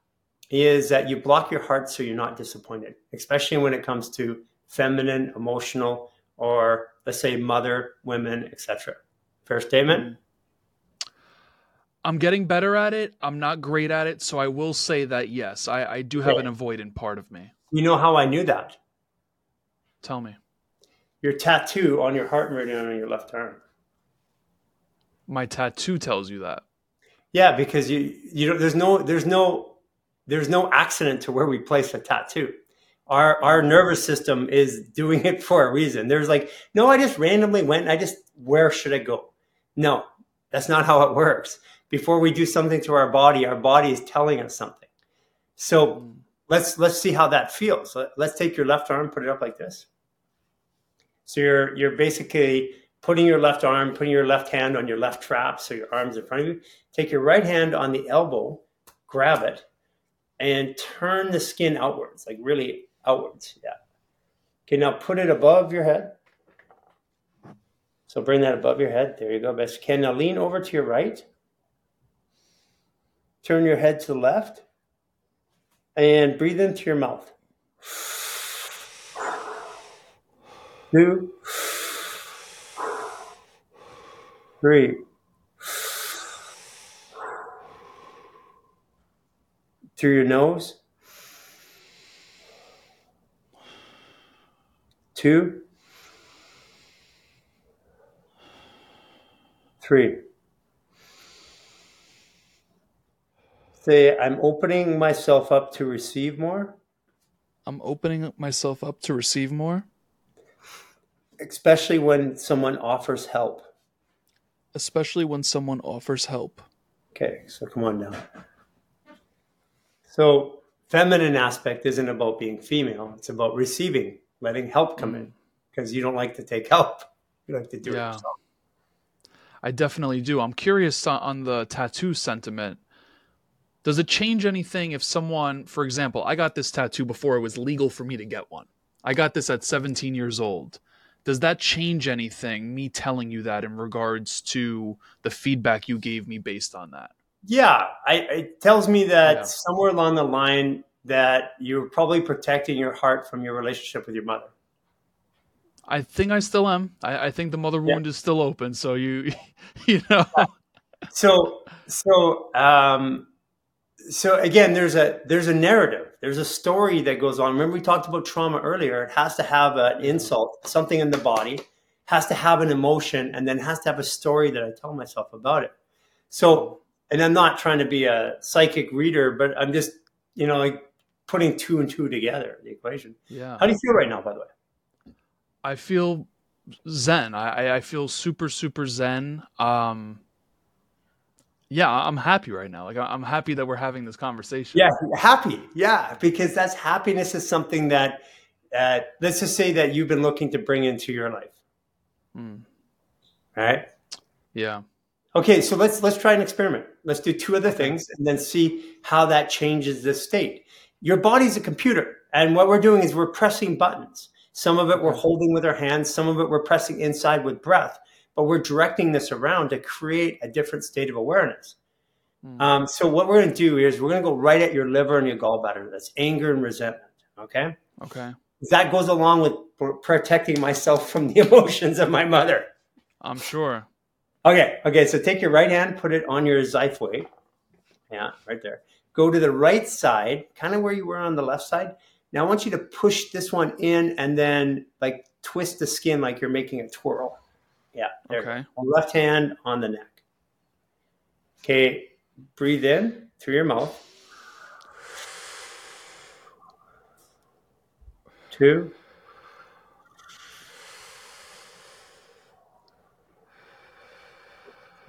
is that you block your heart so you're not disappointed, especially when it comes to feminine, emotional, or let's say mother, women, etc. Fair statement. I'm getting better at it. I'm not great at it, so I will say that yes, I, I do have an avoidant part of me. You know how I knew that? Tell me. Your tattoo on your heart meridian on your left arm. My tattoo tells you that. Yeah, because you you don't, there's no there's no there's no accident to where we place a tattoo. Our our nervous system is doing it for a reason. There's like, no, I just randomly went. I just where should I go? No, that's not how it works. Before we do something to our body, our body is telling us something. So let's let's see how that feels. Let, let's take your left arm, put it up like this. So you're you're basically putting your left arm, putting your left hand on your left trap, so your arms in front of you. Take your right hand on the elbow, grab it, and turn the skin outwards, like really outwards. Yeah. Okay, now put it above your head. So bring that above your head. There you go, best you can. Now lean over to your right. Turn your head to the left. And breathe into your mouth. Two. Three. Through your nose. Two. Three. Say, I'm opening myself up to receive more, I'm opening myself up to receive more, especially when someone offers help. especially when someone offers help. Okay, so come on down. So, feminine aspect isn't about being female, it's about receiving, letting help come in mm. because you don't like to take help. You like to do Yeah. it yourself. I definitely do. I'm curious on- on the tattoo sentiment. Does it change anything if someone, for example, I got this tattoo before it was legal for me to get one. I got this at 17 years old. Does that change anything, me telling you that in regards to the feedback you gave me based on that? Yeah, I, it tells me that Yeah. somewhere along the line that you're probably protecting your heart from your relationship with your mother. I think I still am. I, I think the mother Yeah. wound is still open. So you, you know, So, so, um, so again, there's a there's a narrative, there's a story that goes on. Remember, we talked about trauma earlier. It has to have an insult, something in the body, has to have an emotion, and then has to have a story that I tell myself about it. So, and I'm not trying to be a psychic reader, but I'm just, you know, like putting two and two together, the equation. yeah. How do you feel right now, by the way? I feel zen. I, I- feel super, super zen. Um, yeah, I'm happy right now. Like I'm happy that we're having this conversation. Yeah, happy. Yeah, because that's happiness is something that, uh, let's just say that you've been looking to bring into your life. Mm, All right. yeah. Okay, so let's let's try an experiment. Let's do two other things and then see how that changes the state. Your body's a computer, and what we're doing is we're pressing buttons. Some of it we're holding with our hands, some of it we're pressing inside with breath, but we're directing this around to create a different state of awareness. Mm. Um, so what we're going to do is we're going to go right at your liver and your gallbladder. That's anger and resentment. Okay, Okay. that goes along with protecting myself from the emotions of my mother. I'm sure. Okay, okay. So take your right hand, put it on your xiphoid. Yeah, right there. Go to the right side, kind of where you were on the left side. Now I want you to push this one in and then like twist the skin like you're making a twirl. Yeah, there. Okay. Left hand on the neck. Okay, breathe in through your mouth. Two.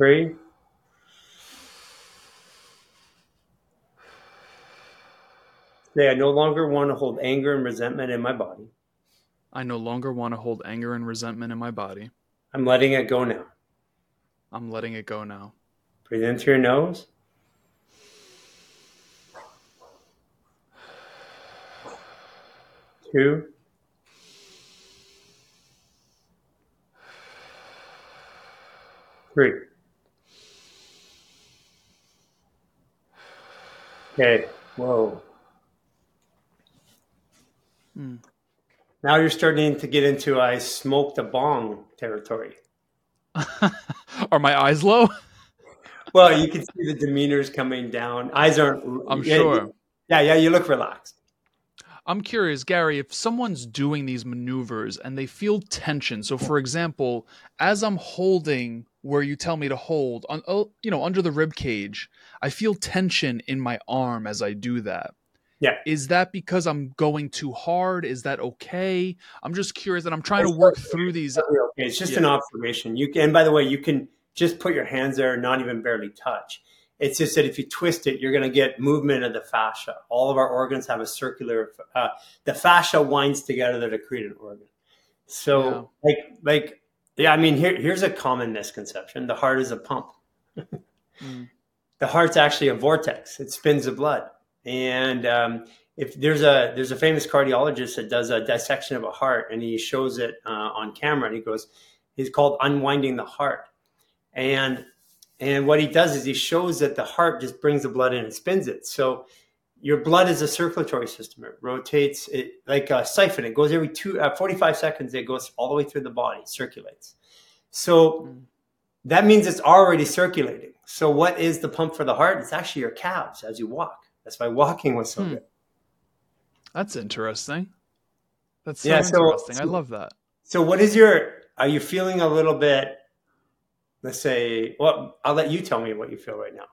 Three. Say, I no longer want to hold anger and resentment in my body. I no longer want to hold anger and resentment in my body. I'm letting it go now. I'm letting it go now. Breathe in through your nose. Two. Three. Okay. Whoa. Hmm. Now you're starting to get into I smoked a bong territory. Are my eyes low? Well, you can see the demeanors coming down. Eyes aren't. I'm yeah, sure. Yeah, yeah. You look relaxed. I'm curious, Garry, if someone's doing these maneuvers and they feel tension. So, for example, as I'm holding where you tell me to hold, on, oh, you know, under the rib cage, I feel tension in my arm as I do that. Yeah. Is that because I'm going too hard? Is that okay? I'm just curious, and I'm trying to work through these. Okay, It's just Yeah. an observation. You can, and by the way, you can just put your hands there and not even barely touch. It's just that if you twist it, you're going to get movement of the fascia. All of our organs have a circular. Uh, the fascia winds together to create an organ. So, like, like, yeah. I mean, here, here's a common misconception: the heart is a pump. Mm. The heart's actually a vortex. It spins the blood, and um, if there's a there's a famous cardiologist that does a dissection of a heart, and he shows it uh, on camera, and he goes, he's called unwinding the heart, and and what he does is he shows that the heart just brings the blood in and spins it. So your blood is a circulatory system. It rotates it like a siphon. It goes every two uh, 45 seconds. It goes all the way through the body, circulates. So Mm. that means it's already circulating. So what is the pump for the heart? It's actually your calves as you walk. That's why walking was so Hmm. good. That's interesting. That's so Yeah, so- interesting. I love that. So what is your? Are you feeling a little bit? Let's say. Well, I'll let you tell me what you feel right now.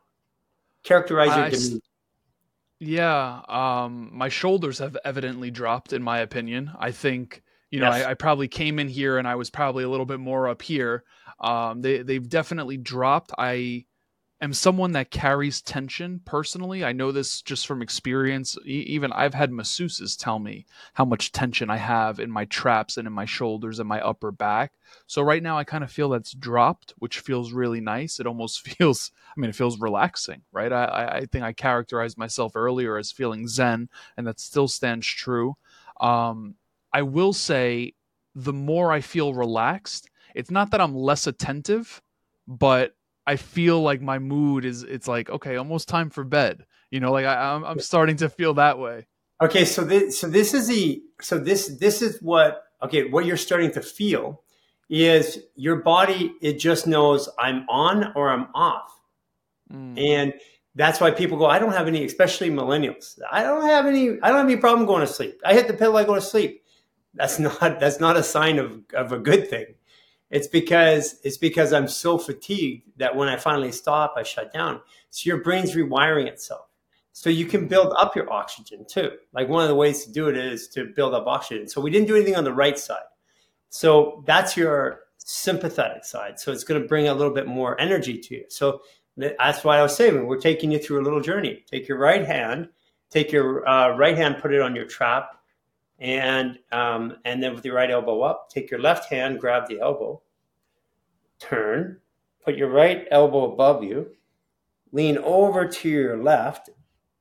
Characterize your I s- demeanor. Yeah, um, my shoulders have evidently dropped, in my opinion. I think you know Yes. I, I probably came in here and I was probably a little bit more up here. Um, they they've definitely dropped. I am someone that carries tension personally. I know this just from experience. E- even I've had masseuses tell me how much tension I have in my traps and in my shoulders and my upper back. So right now I kind of feel that's dropped, which feels really nice. It almost feels, I mean, it feels relaxing, right? I, I think I characterized myself earlier as feeling zen, and that still stands true. Um, I will say the more I feel relaxed, it's not that I'm less attentive, but I feel like my mood is it's like okay, almost time for bed. You know, like I, am I'm, I'm starting to feel that way. Okay, so this so this is the so this this is what okay what you're starting to feel is your body it just knows I'm on or I'm off, mm. and that's why people go I don't have any especially millennials I don't have any I don't have any problem going to sleep I hit the pill I go to sleep that's not that's not a sign of of a good thing it's because it's because I'm so fatigued that when I finally stop, I shut down. So your brain's rewiring itself. So you can build up your oxygen too. Like one of the ways to do it is to build up oxygen. So we didn't do anything on the right side. So that's your sympathetic side. So it's going to bring a little bit more energy to you. So that's why I was saying we're taking you through a little journey. Take your right hand, take your uh, right hand, put it on your trap, and um, and then with your right elbow up, take your left hand, grab the elbow, turn, put your right elbow above you, lean over to your left,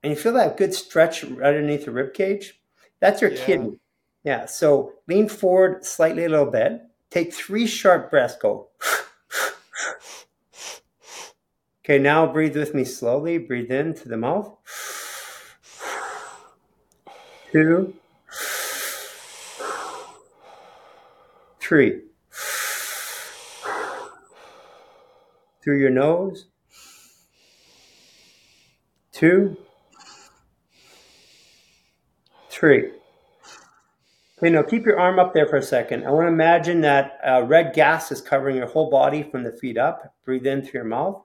and you feel that good stretch right underneath the rib cage. That's your yeah. kidney. Yeah. So lean forward slightly a little bit. Take three sharp breaths. Go. okay. Now breathe with me slowly. Breathe in to the mouth. Two three. Through your nose. Two. Three. Okay, now keep your arm up there for a second. I want to imagine that uh, red gas is covering your whole body from the feet up. Breathe in through your mouth.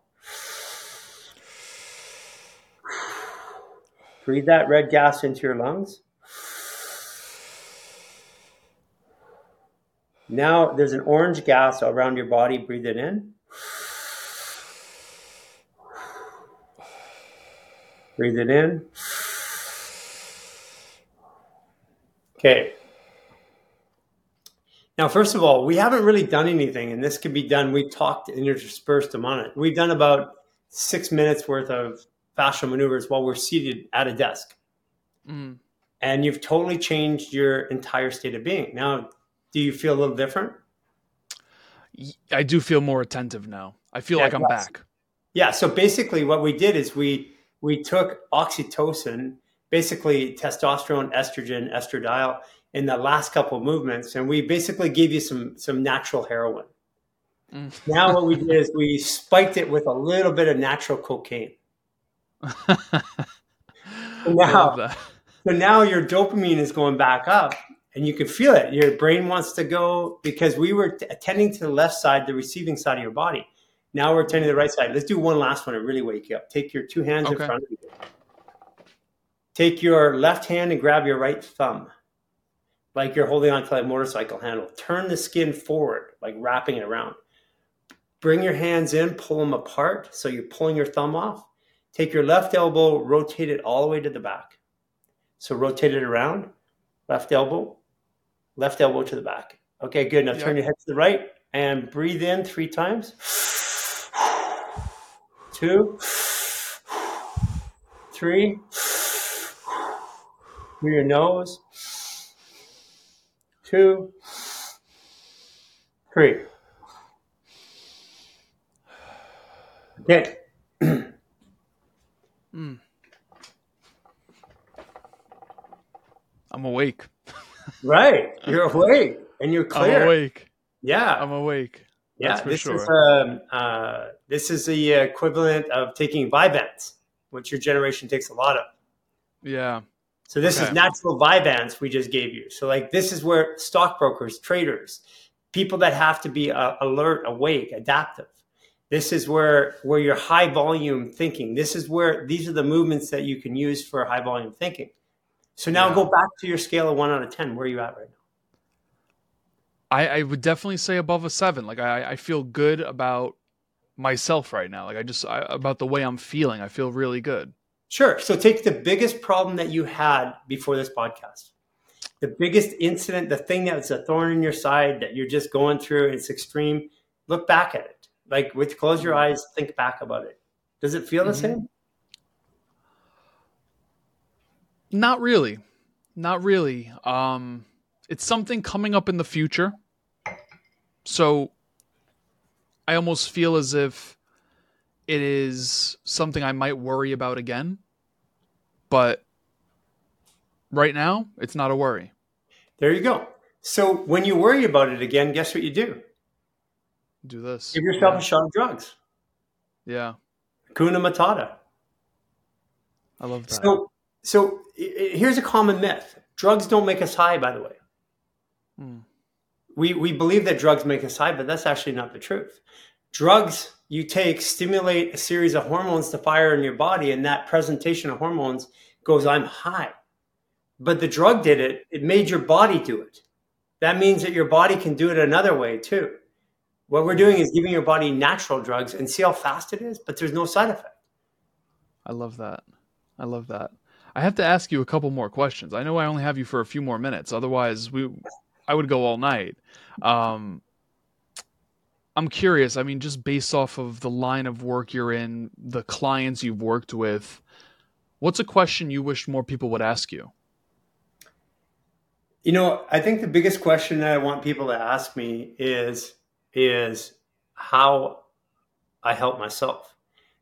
Breathe that red gas into your lungs. Now there's an orange gas around your body. Breathe it in. Breathe it in. Okay. Now, first of all, we haven't really done anything, and this can be done. We've talked and interspersed among it. We've done about six minutes worth of fascial maneuvers while we're seated at a desk. Mm. And you've totally changed your entire state of being. Now, do you feel a little different? I do feel more attentive now. I feel yeah, like I'm yes. back. Yeah. So basically, what we did is we we took oxytocin, basically testosterone, estrogen, estradiol, in the last couple of movements, and we basically gave you some some natural heroin. Mm. Now what we did is we spiked it with a little bit of natural cocaine. now, so now your dopamine is going back up, and you can feel it. Your brain wants to go because we were t- attending to the left side, the receiving side of your body. Now we're attending to the right side. Let's do one last one to really wake you up. Take your two hands okay. in front of you. Take your left hand and grab your right thumb, like you're holding onto a motorcycle handle. Turn the skin forward, like wrapping it around. Bring your hands in, pull them apart. So you're pulling your thumb off. Take your left elbow, rotate it all the way to the back. So rotate it around, left elbow, left elbow to the back. Okay, good. Now yep. turn your head to the right and breathe in three times. Two, three, through your nose. Two, three. Okay. mm. I'm awake. Right. You're awake and you're clear. I'm awake. Yeah. I'm awake. Yeah. this sure. is um, uh, this is the equivalent of taking Vyvanse, which your generation takes a lot of. Yeah. So this okay. is natural Vyvanse we just gave you. So like this is where stockbrokers, traders, people that have to be uh, alert, awake, adaptive. This is where where your high volume thinking. This is where these are the movements that you can use for high volume thinking. So now yeah. go back to your scale of one out of 10. Where are you at right now? I, I would definitely say above a seven. Like I, I feel good about myself right now. Like I just I, about the way I'm feeling. I feel really good. Sure. So take the biggest problem that you had before this podcast. The biggest incident, the thing that's a thorn in your side that you're just going through, it's extreme. Look back at it. Like with close your Mm-hmm. eyes, think back about it. Does it feel the Mhm. same? Not really. Not really. Um it's something coming up in the future. So I almost feel as if it is something I might worry about again. But right now, it's not a worry. There you go. So when you worry about it again, guess what you do? Do this. Give yourself yeah. a shot of drugs. Yeah. Kuna Matata. I love that. So, so here's a common myth: drugs don't make us high. By the way, Hmm. we we believe that drugs make us high, but that's actually not the truth. Drugs you take stimulate a series of hormones to fire in your body, and that presentation of hormones goes, "I'm high." But the drug did it; it made your body do it. That means that your body can do it another way too. What we're doing is giving your body natural drugs and see how fast it is, but there's no side effect. I love that. I love that. I have to ask you a couple more questions. I know I only have you for a few more minutes. Otherwise, we I would go all night. Um, I'm curious. I mean, just based off of the line of work you're in, the clients you've worked with, what's a question you wish more people would ask you? You know, I think the biggest question that I want people to ask me is is how I help myself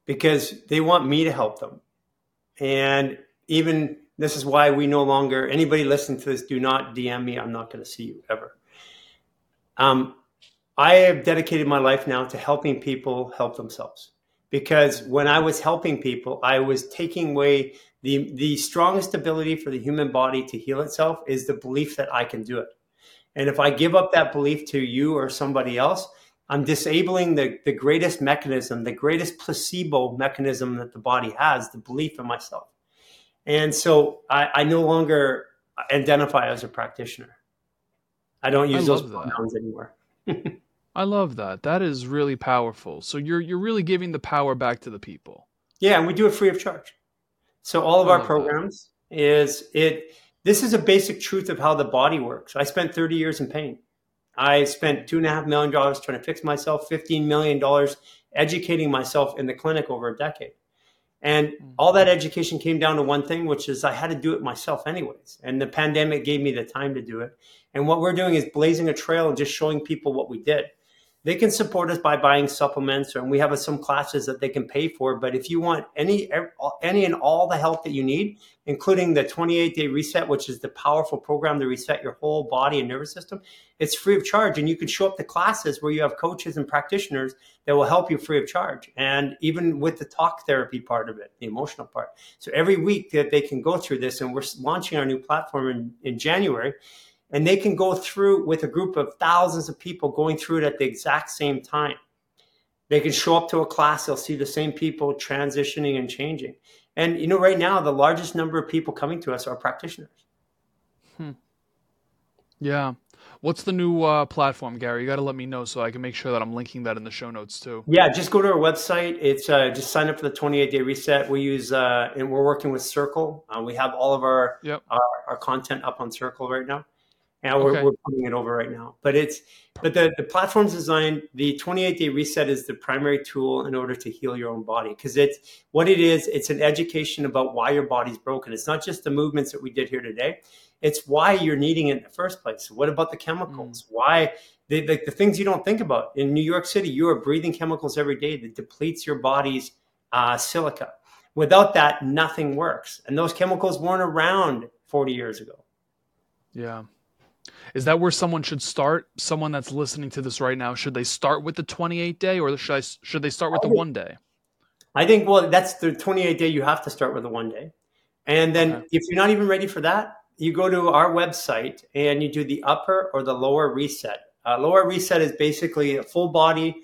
because they want me to help them. And even this is why we no longer anybody listen to this do not DM me. I'm not going to see you ever. Um, I have dedicated my life now to helping people help themselves because when I was helping people, I was taking away the the strongest ability for the human body to heal itself is the belief that I can do it. And if I give up that belief to you or somebody else, I'm disabling the, the greatest mechanism, the greatest placebo mechanism that the body has, the belief in myself. And so I, I no longer identify as a practitioner. I don't use I those that. pronouns anymore. I love that. That is really powerful. So you're you're really giving the power back to the people. Yeah, and we do it free of charge. So all of I our programs is it this is a basic truth of how the body works. I spent 30 years in pain. I spent two and a half million dollars trying to fix myself, 15 million dollars educating myself in the clinic over a decade. And Mm. all that education came down to one thing, which is I had to do it myself anyways. And the pandemic gave me the time to do it. And what we're doing is blazing a trail and just showing people what we did. They can support us by buying supplements, and we have some classes that they can pay for. But if you want any, any and all the help that you need, including the 28 day reset, which is the powerful program to reset your whole body and nervous system, it's free of charge. And you can show up to classes where you have coaches and practitioners that will help you free of charge. And even with the talk therapy part of it, the emotional part. So every week that they can go through this, and we're launching our new platform in, in January and they can go through with a group of thousands of people going through it at the exact same time. They can show up to a class, they'll see the same people transitioning and changing. And you know, right now, the largest number of people coming to us are practitioners. Hmm. Yeah. What's the new uh, platform, Garry? You got to let me know so I can make sure that I'm linking that in the show notes too. Yeah, just go to our website. It's uh, just sign up for the 28 day reset. We use, uh, and we're working with Circle. Uh, we have all of our, Yep. our our content up on Circle right now, and we're, Okay. we're putting it over right now. But it's but the the platform's designed. The 28 day reset is the primary tool in order to heal your own body because it's what it is. It's an education about why your body's broken. It's not just the movements that we did here today. It's why you're needing it in the first place. What about the chemicals? Why the, the, the things you don't think about in New York City? You are breathing chemicals every day that depletes your body's uh, silica. Without that, nothing works. And those chemicals weren't around 40 years ago. Yeah. Is that where someone should start? Someone that's listening to this right now, should they start with the 28 day or should I, should they start with the one day? I think, well, that's the 28 day. You have to start with the one day. And then Okay. if you're not even ready for that, you go to our website and you do the upper or the lower reset. Uh, lower reset is basically a full body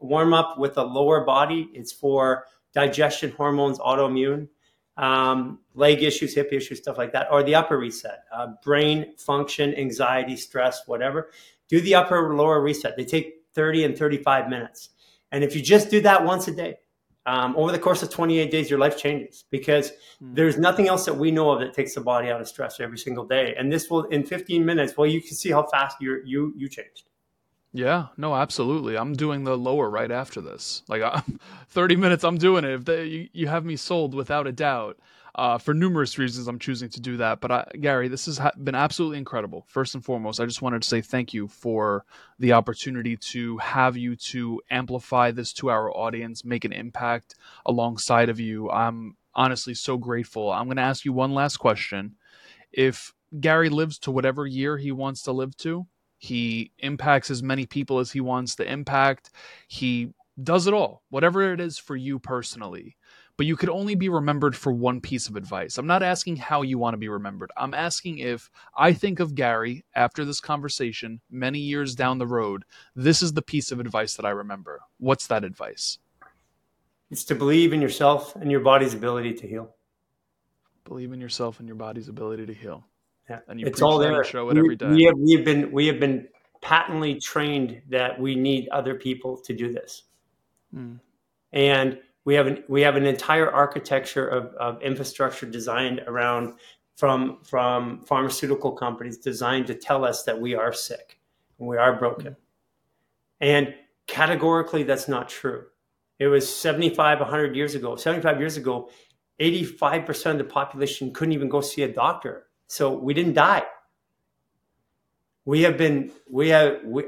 warm up with a lower body. It's for digestion, hormones, autoimmune, um, leg issues, hip issues, stuff like that. Or the upper reset, uh, brain function, anxiety, stress, whatever. Do the upper or lower reset. They take 30 and 35 minutes. And if you just do that once a day, um, over the course of 28 days, your life changes because mm. there's nothing else that we know of that takes the body out of stress every single day. And this will, in 15 minutes, well, you can see how fast you you you changed. Yeah, no, absolutely. I'm doing the lower right after this. Like, I'm, 30 minutes, I'm doing it. If they, you, you have me sold without a doubt. Uh, for numerous reasons, I'm choosing to do that. But I, Garry, this has been absolutely incredible. First and foremost, I just wanted to say thank you for the opportunity to have you to amplify this to our audience, make an impact alongside of you. I'm honestly so grateful. I'm going to ask you one last question. If Garry lives to whatever year he wants to live to, he impacts as many people as he wants to impact. He does it all, whatever it is for you personally but you could only be remembered for one piece of advice. I'm not asking how you want to be remembered. I'm asking if I think of Garry after this conversation many years down the road, this is the piece of advice that I remember. What's that advice? It's to believe in yourself and your body's ability to heal. Believe in yourself and your body's ability to heal. Yeah, and you it's all there. Show it every day. We have, we have been we have been patently trained that we need other people to do this, mm. and we have an we have an entire architecture of, of infrastructure designed around from from pharmaceutical companies designed to tell us that we are sick and we are broken and categorically that's not true it was 75 100 years ago 75 years ago 85% of the population couldn't even go see a doctor so we didn't die we have been we have we,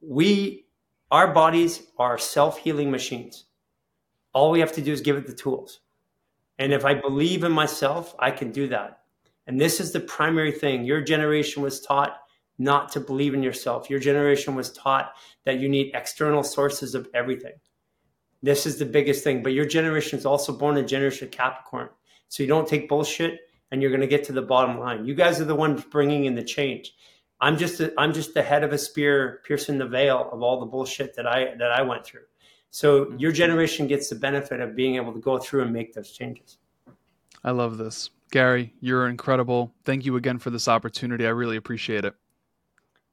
we our bodies are self-healing machines all we have to do is give it the tools. And if I believe in myself, I can do that. And this is the primary thing. Your generation was taught not to believe in yourself. Your generation was taught that you need external sources of everything. This is the biggest thing. But your generation is also born in generation of Capricorn. So you don't take bullshit and you're going to get to the bottom line. You guys are the ones bringing in the change. I'm just a, I'm just the head of a spear piercing the veil of all the bullshit that I that I went through. So mm-hmm. your generation gets the benefit of being able to go through and make those changes. I love this. Garry, you're incredible. Thank you again for this opportunity. I really appreciate it.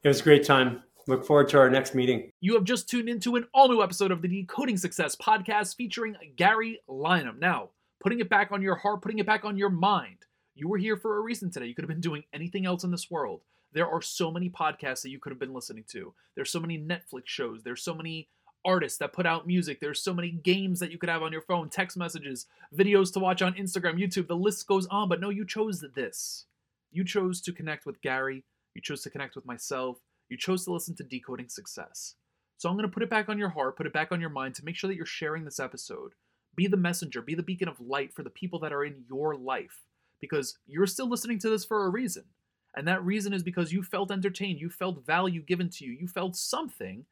It was a great time. Look forward to our next meeting. You have just tuned into an all new episode of the Decoding Success podcast featuring Garry Lineham. Now, putting it back on your heart, putting it back on your mind. You were here for a reason today. You could have been doing anything else in this world. There are so many podcasts that you could have been listening to. There's so many Netflix shows. There's so many artists that put out music. There's so many games that you could have on your phone, text messages, videos to watch on Instagram, YouTube. The list goes on, but no, you chose this. You chose to connect with Garry. You chose to connect with myself. You chose to listen to Decoding Success. So I'm going to put it back on your heart, put it back on your mind to make sure that you're sharing this episode. Be the messenger, be the beacon of light for the people that are in your life because you're still listening to this for a reason. And that reason is because you felt entertained, you felt value given to you, you felt something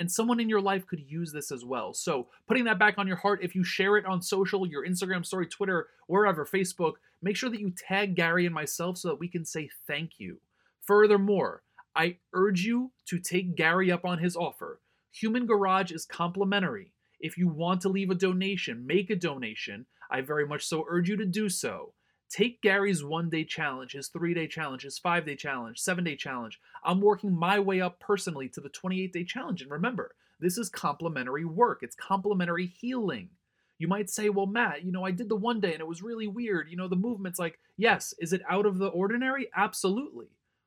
and someone in your life could use this as well. So, putting that back on your heart, if you share it on social, your Instagram story, Twitter, wherever, Facebook, make sure that you tag Garry and myself so that we can say thank you. Furthermore, I urge you to take Garry up on his offer. Human Garage is complimentary. If you want to leave a donation, make a donation. I very much so urge you to do so. Take Garry's one day challenge, his three day challenge, his five day challenge, seven day challenge. I'm working my way up personally to the 28 day challenge. And remember, this is complementary work, it's complementary healing. You might say, well, Matt, you know, I did the one day and it was really weird. You know, the movement's like, yes, is it out of the ordinary? Absolutely.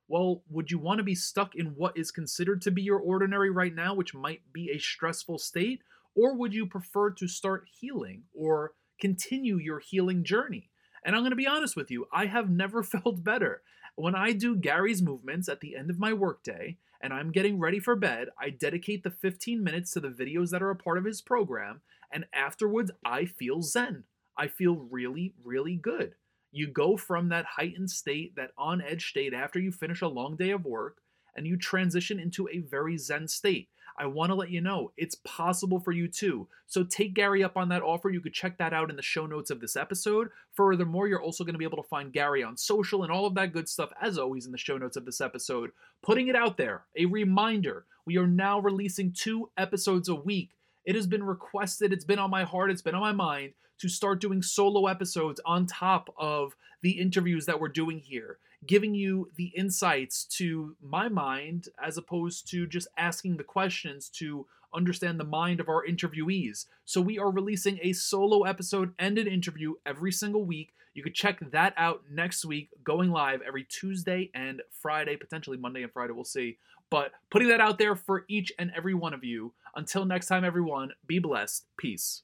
Well, would you want to be stuck in what is considered to be your ordinary right now, which might be a stressful state? Or would you prefer to start healing or continue your healing journey? And I'm going to be honest with you, I have never felt better. When I do Garry's movements at the end of my workday and I'm getting ready for bed, I dedicate the 15 minutes to the videos that are a part of his program, and afterwards I feel zen. I feel really, really good. You go from that heightened state, that on edge state after you finish a long day of work, and you transition into a very zen state. I want to let you know it's possible for you too. So take Garry up on that offer. You could check that out in the show notes of this episode. Furthermore, you're also going to be able to find Garry on social and all of that good stuff, as always, in the show notes of this episode. Putting it out there, a reminder we are now releasing two episodes a week. It has been requested, it's been on my heart, it's been on my mind to start doing solo episodes on top of the interviews that we're doing here giving you the insights to my mind as opposed to just asking the questions to understand the mind of our interviewees. So we are releasing a solo episode and an interview every single week. You could check that out next week, going live every Tuesday and Friday, potentially Monday and Friday, we'll see. But putting that out there for each and every one of you. Until next time, everyone, be blessed. Peace.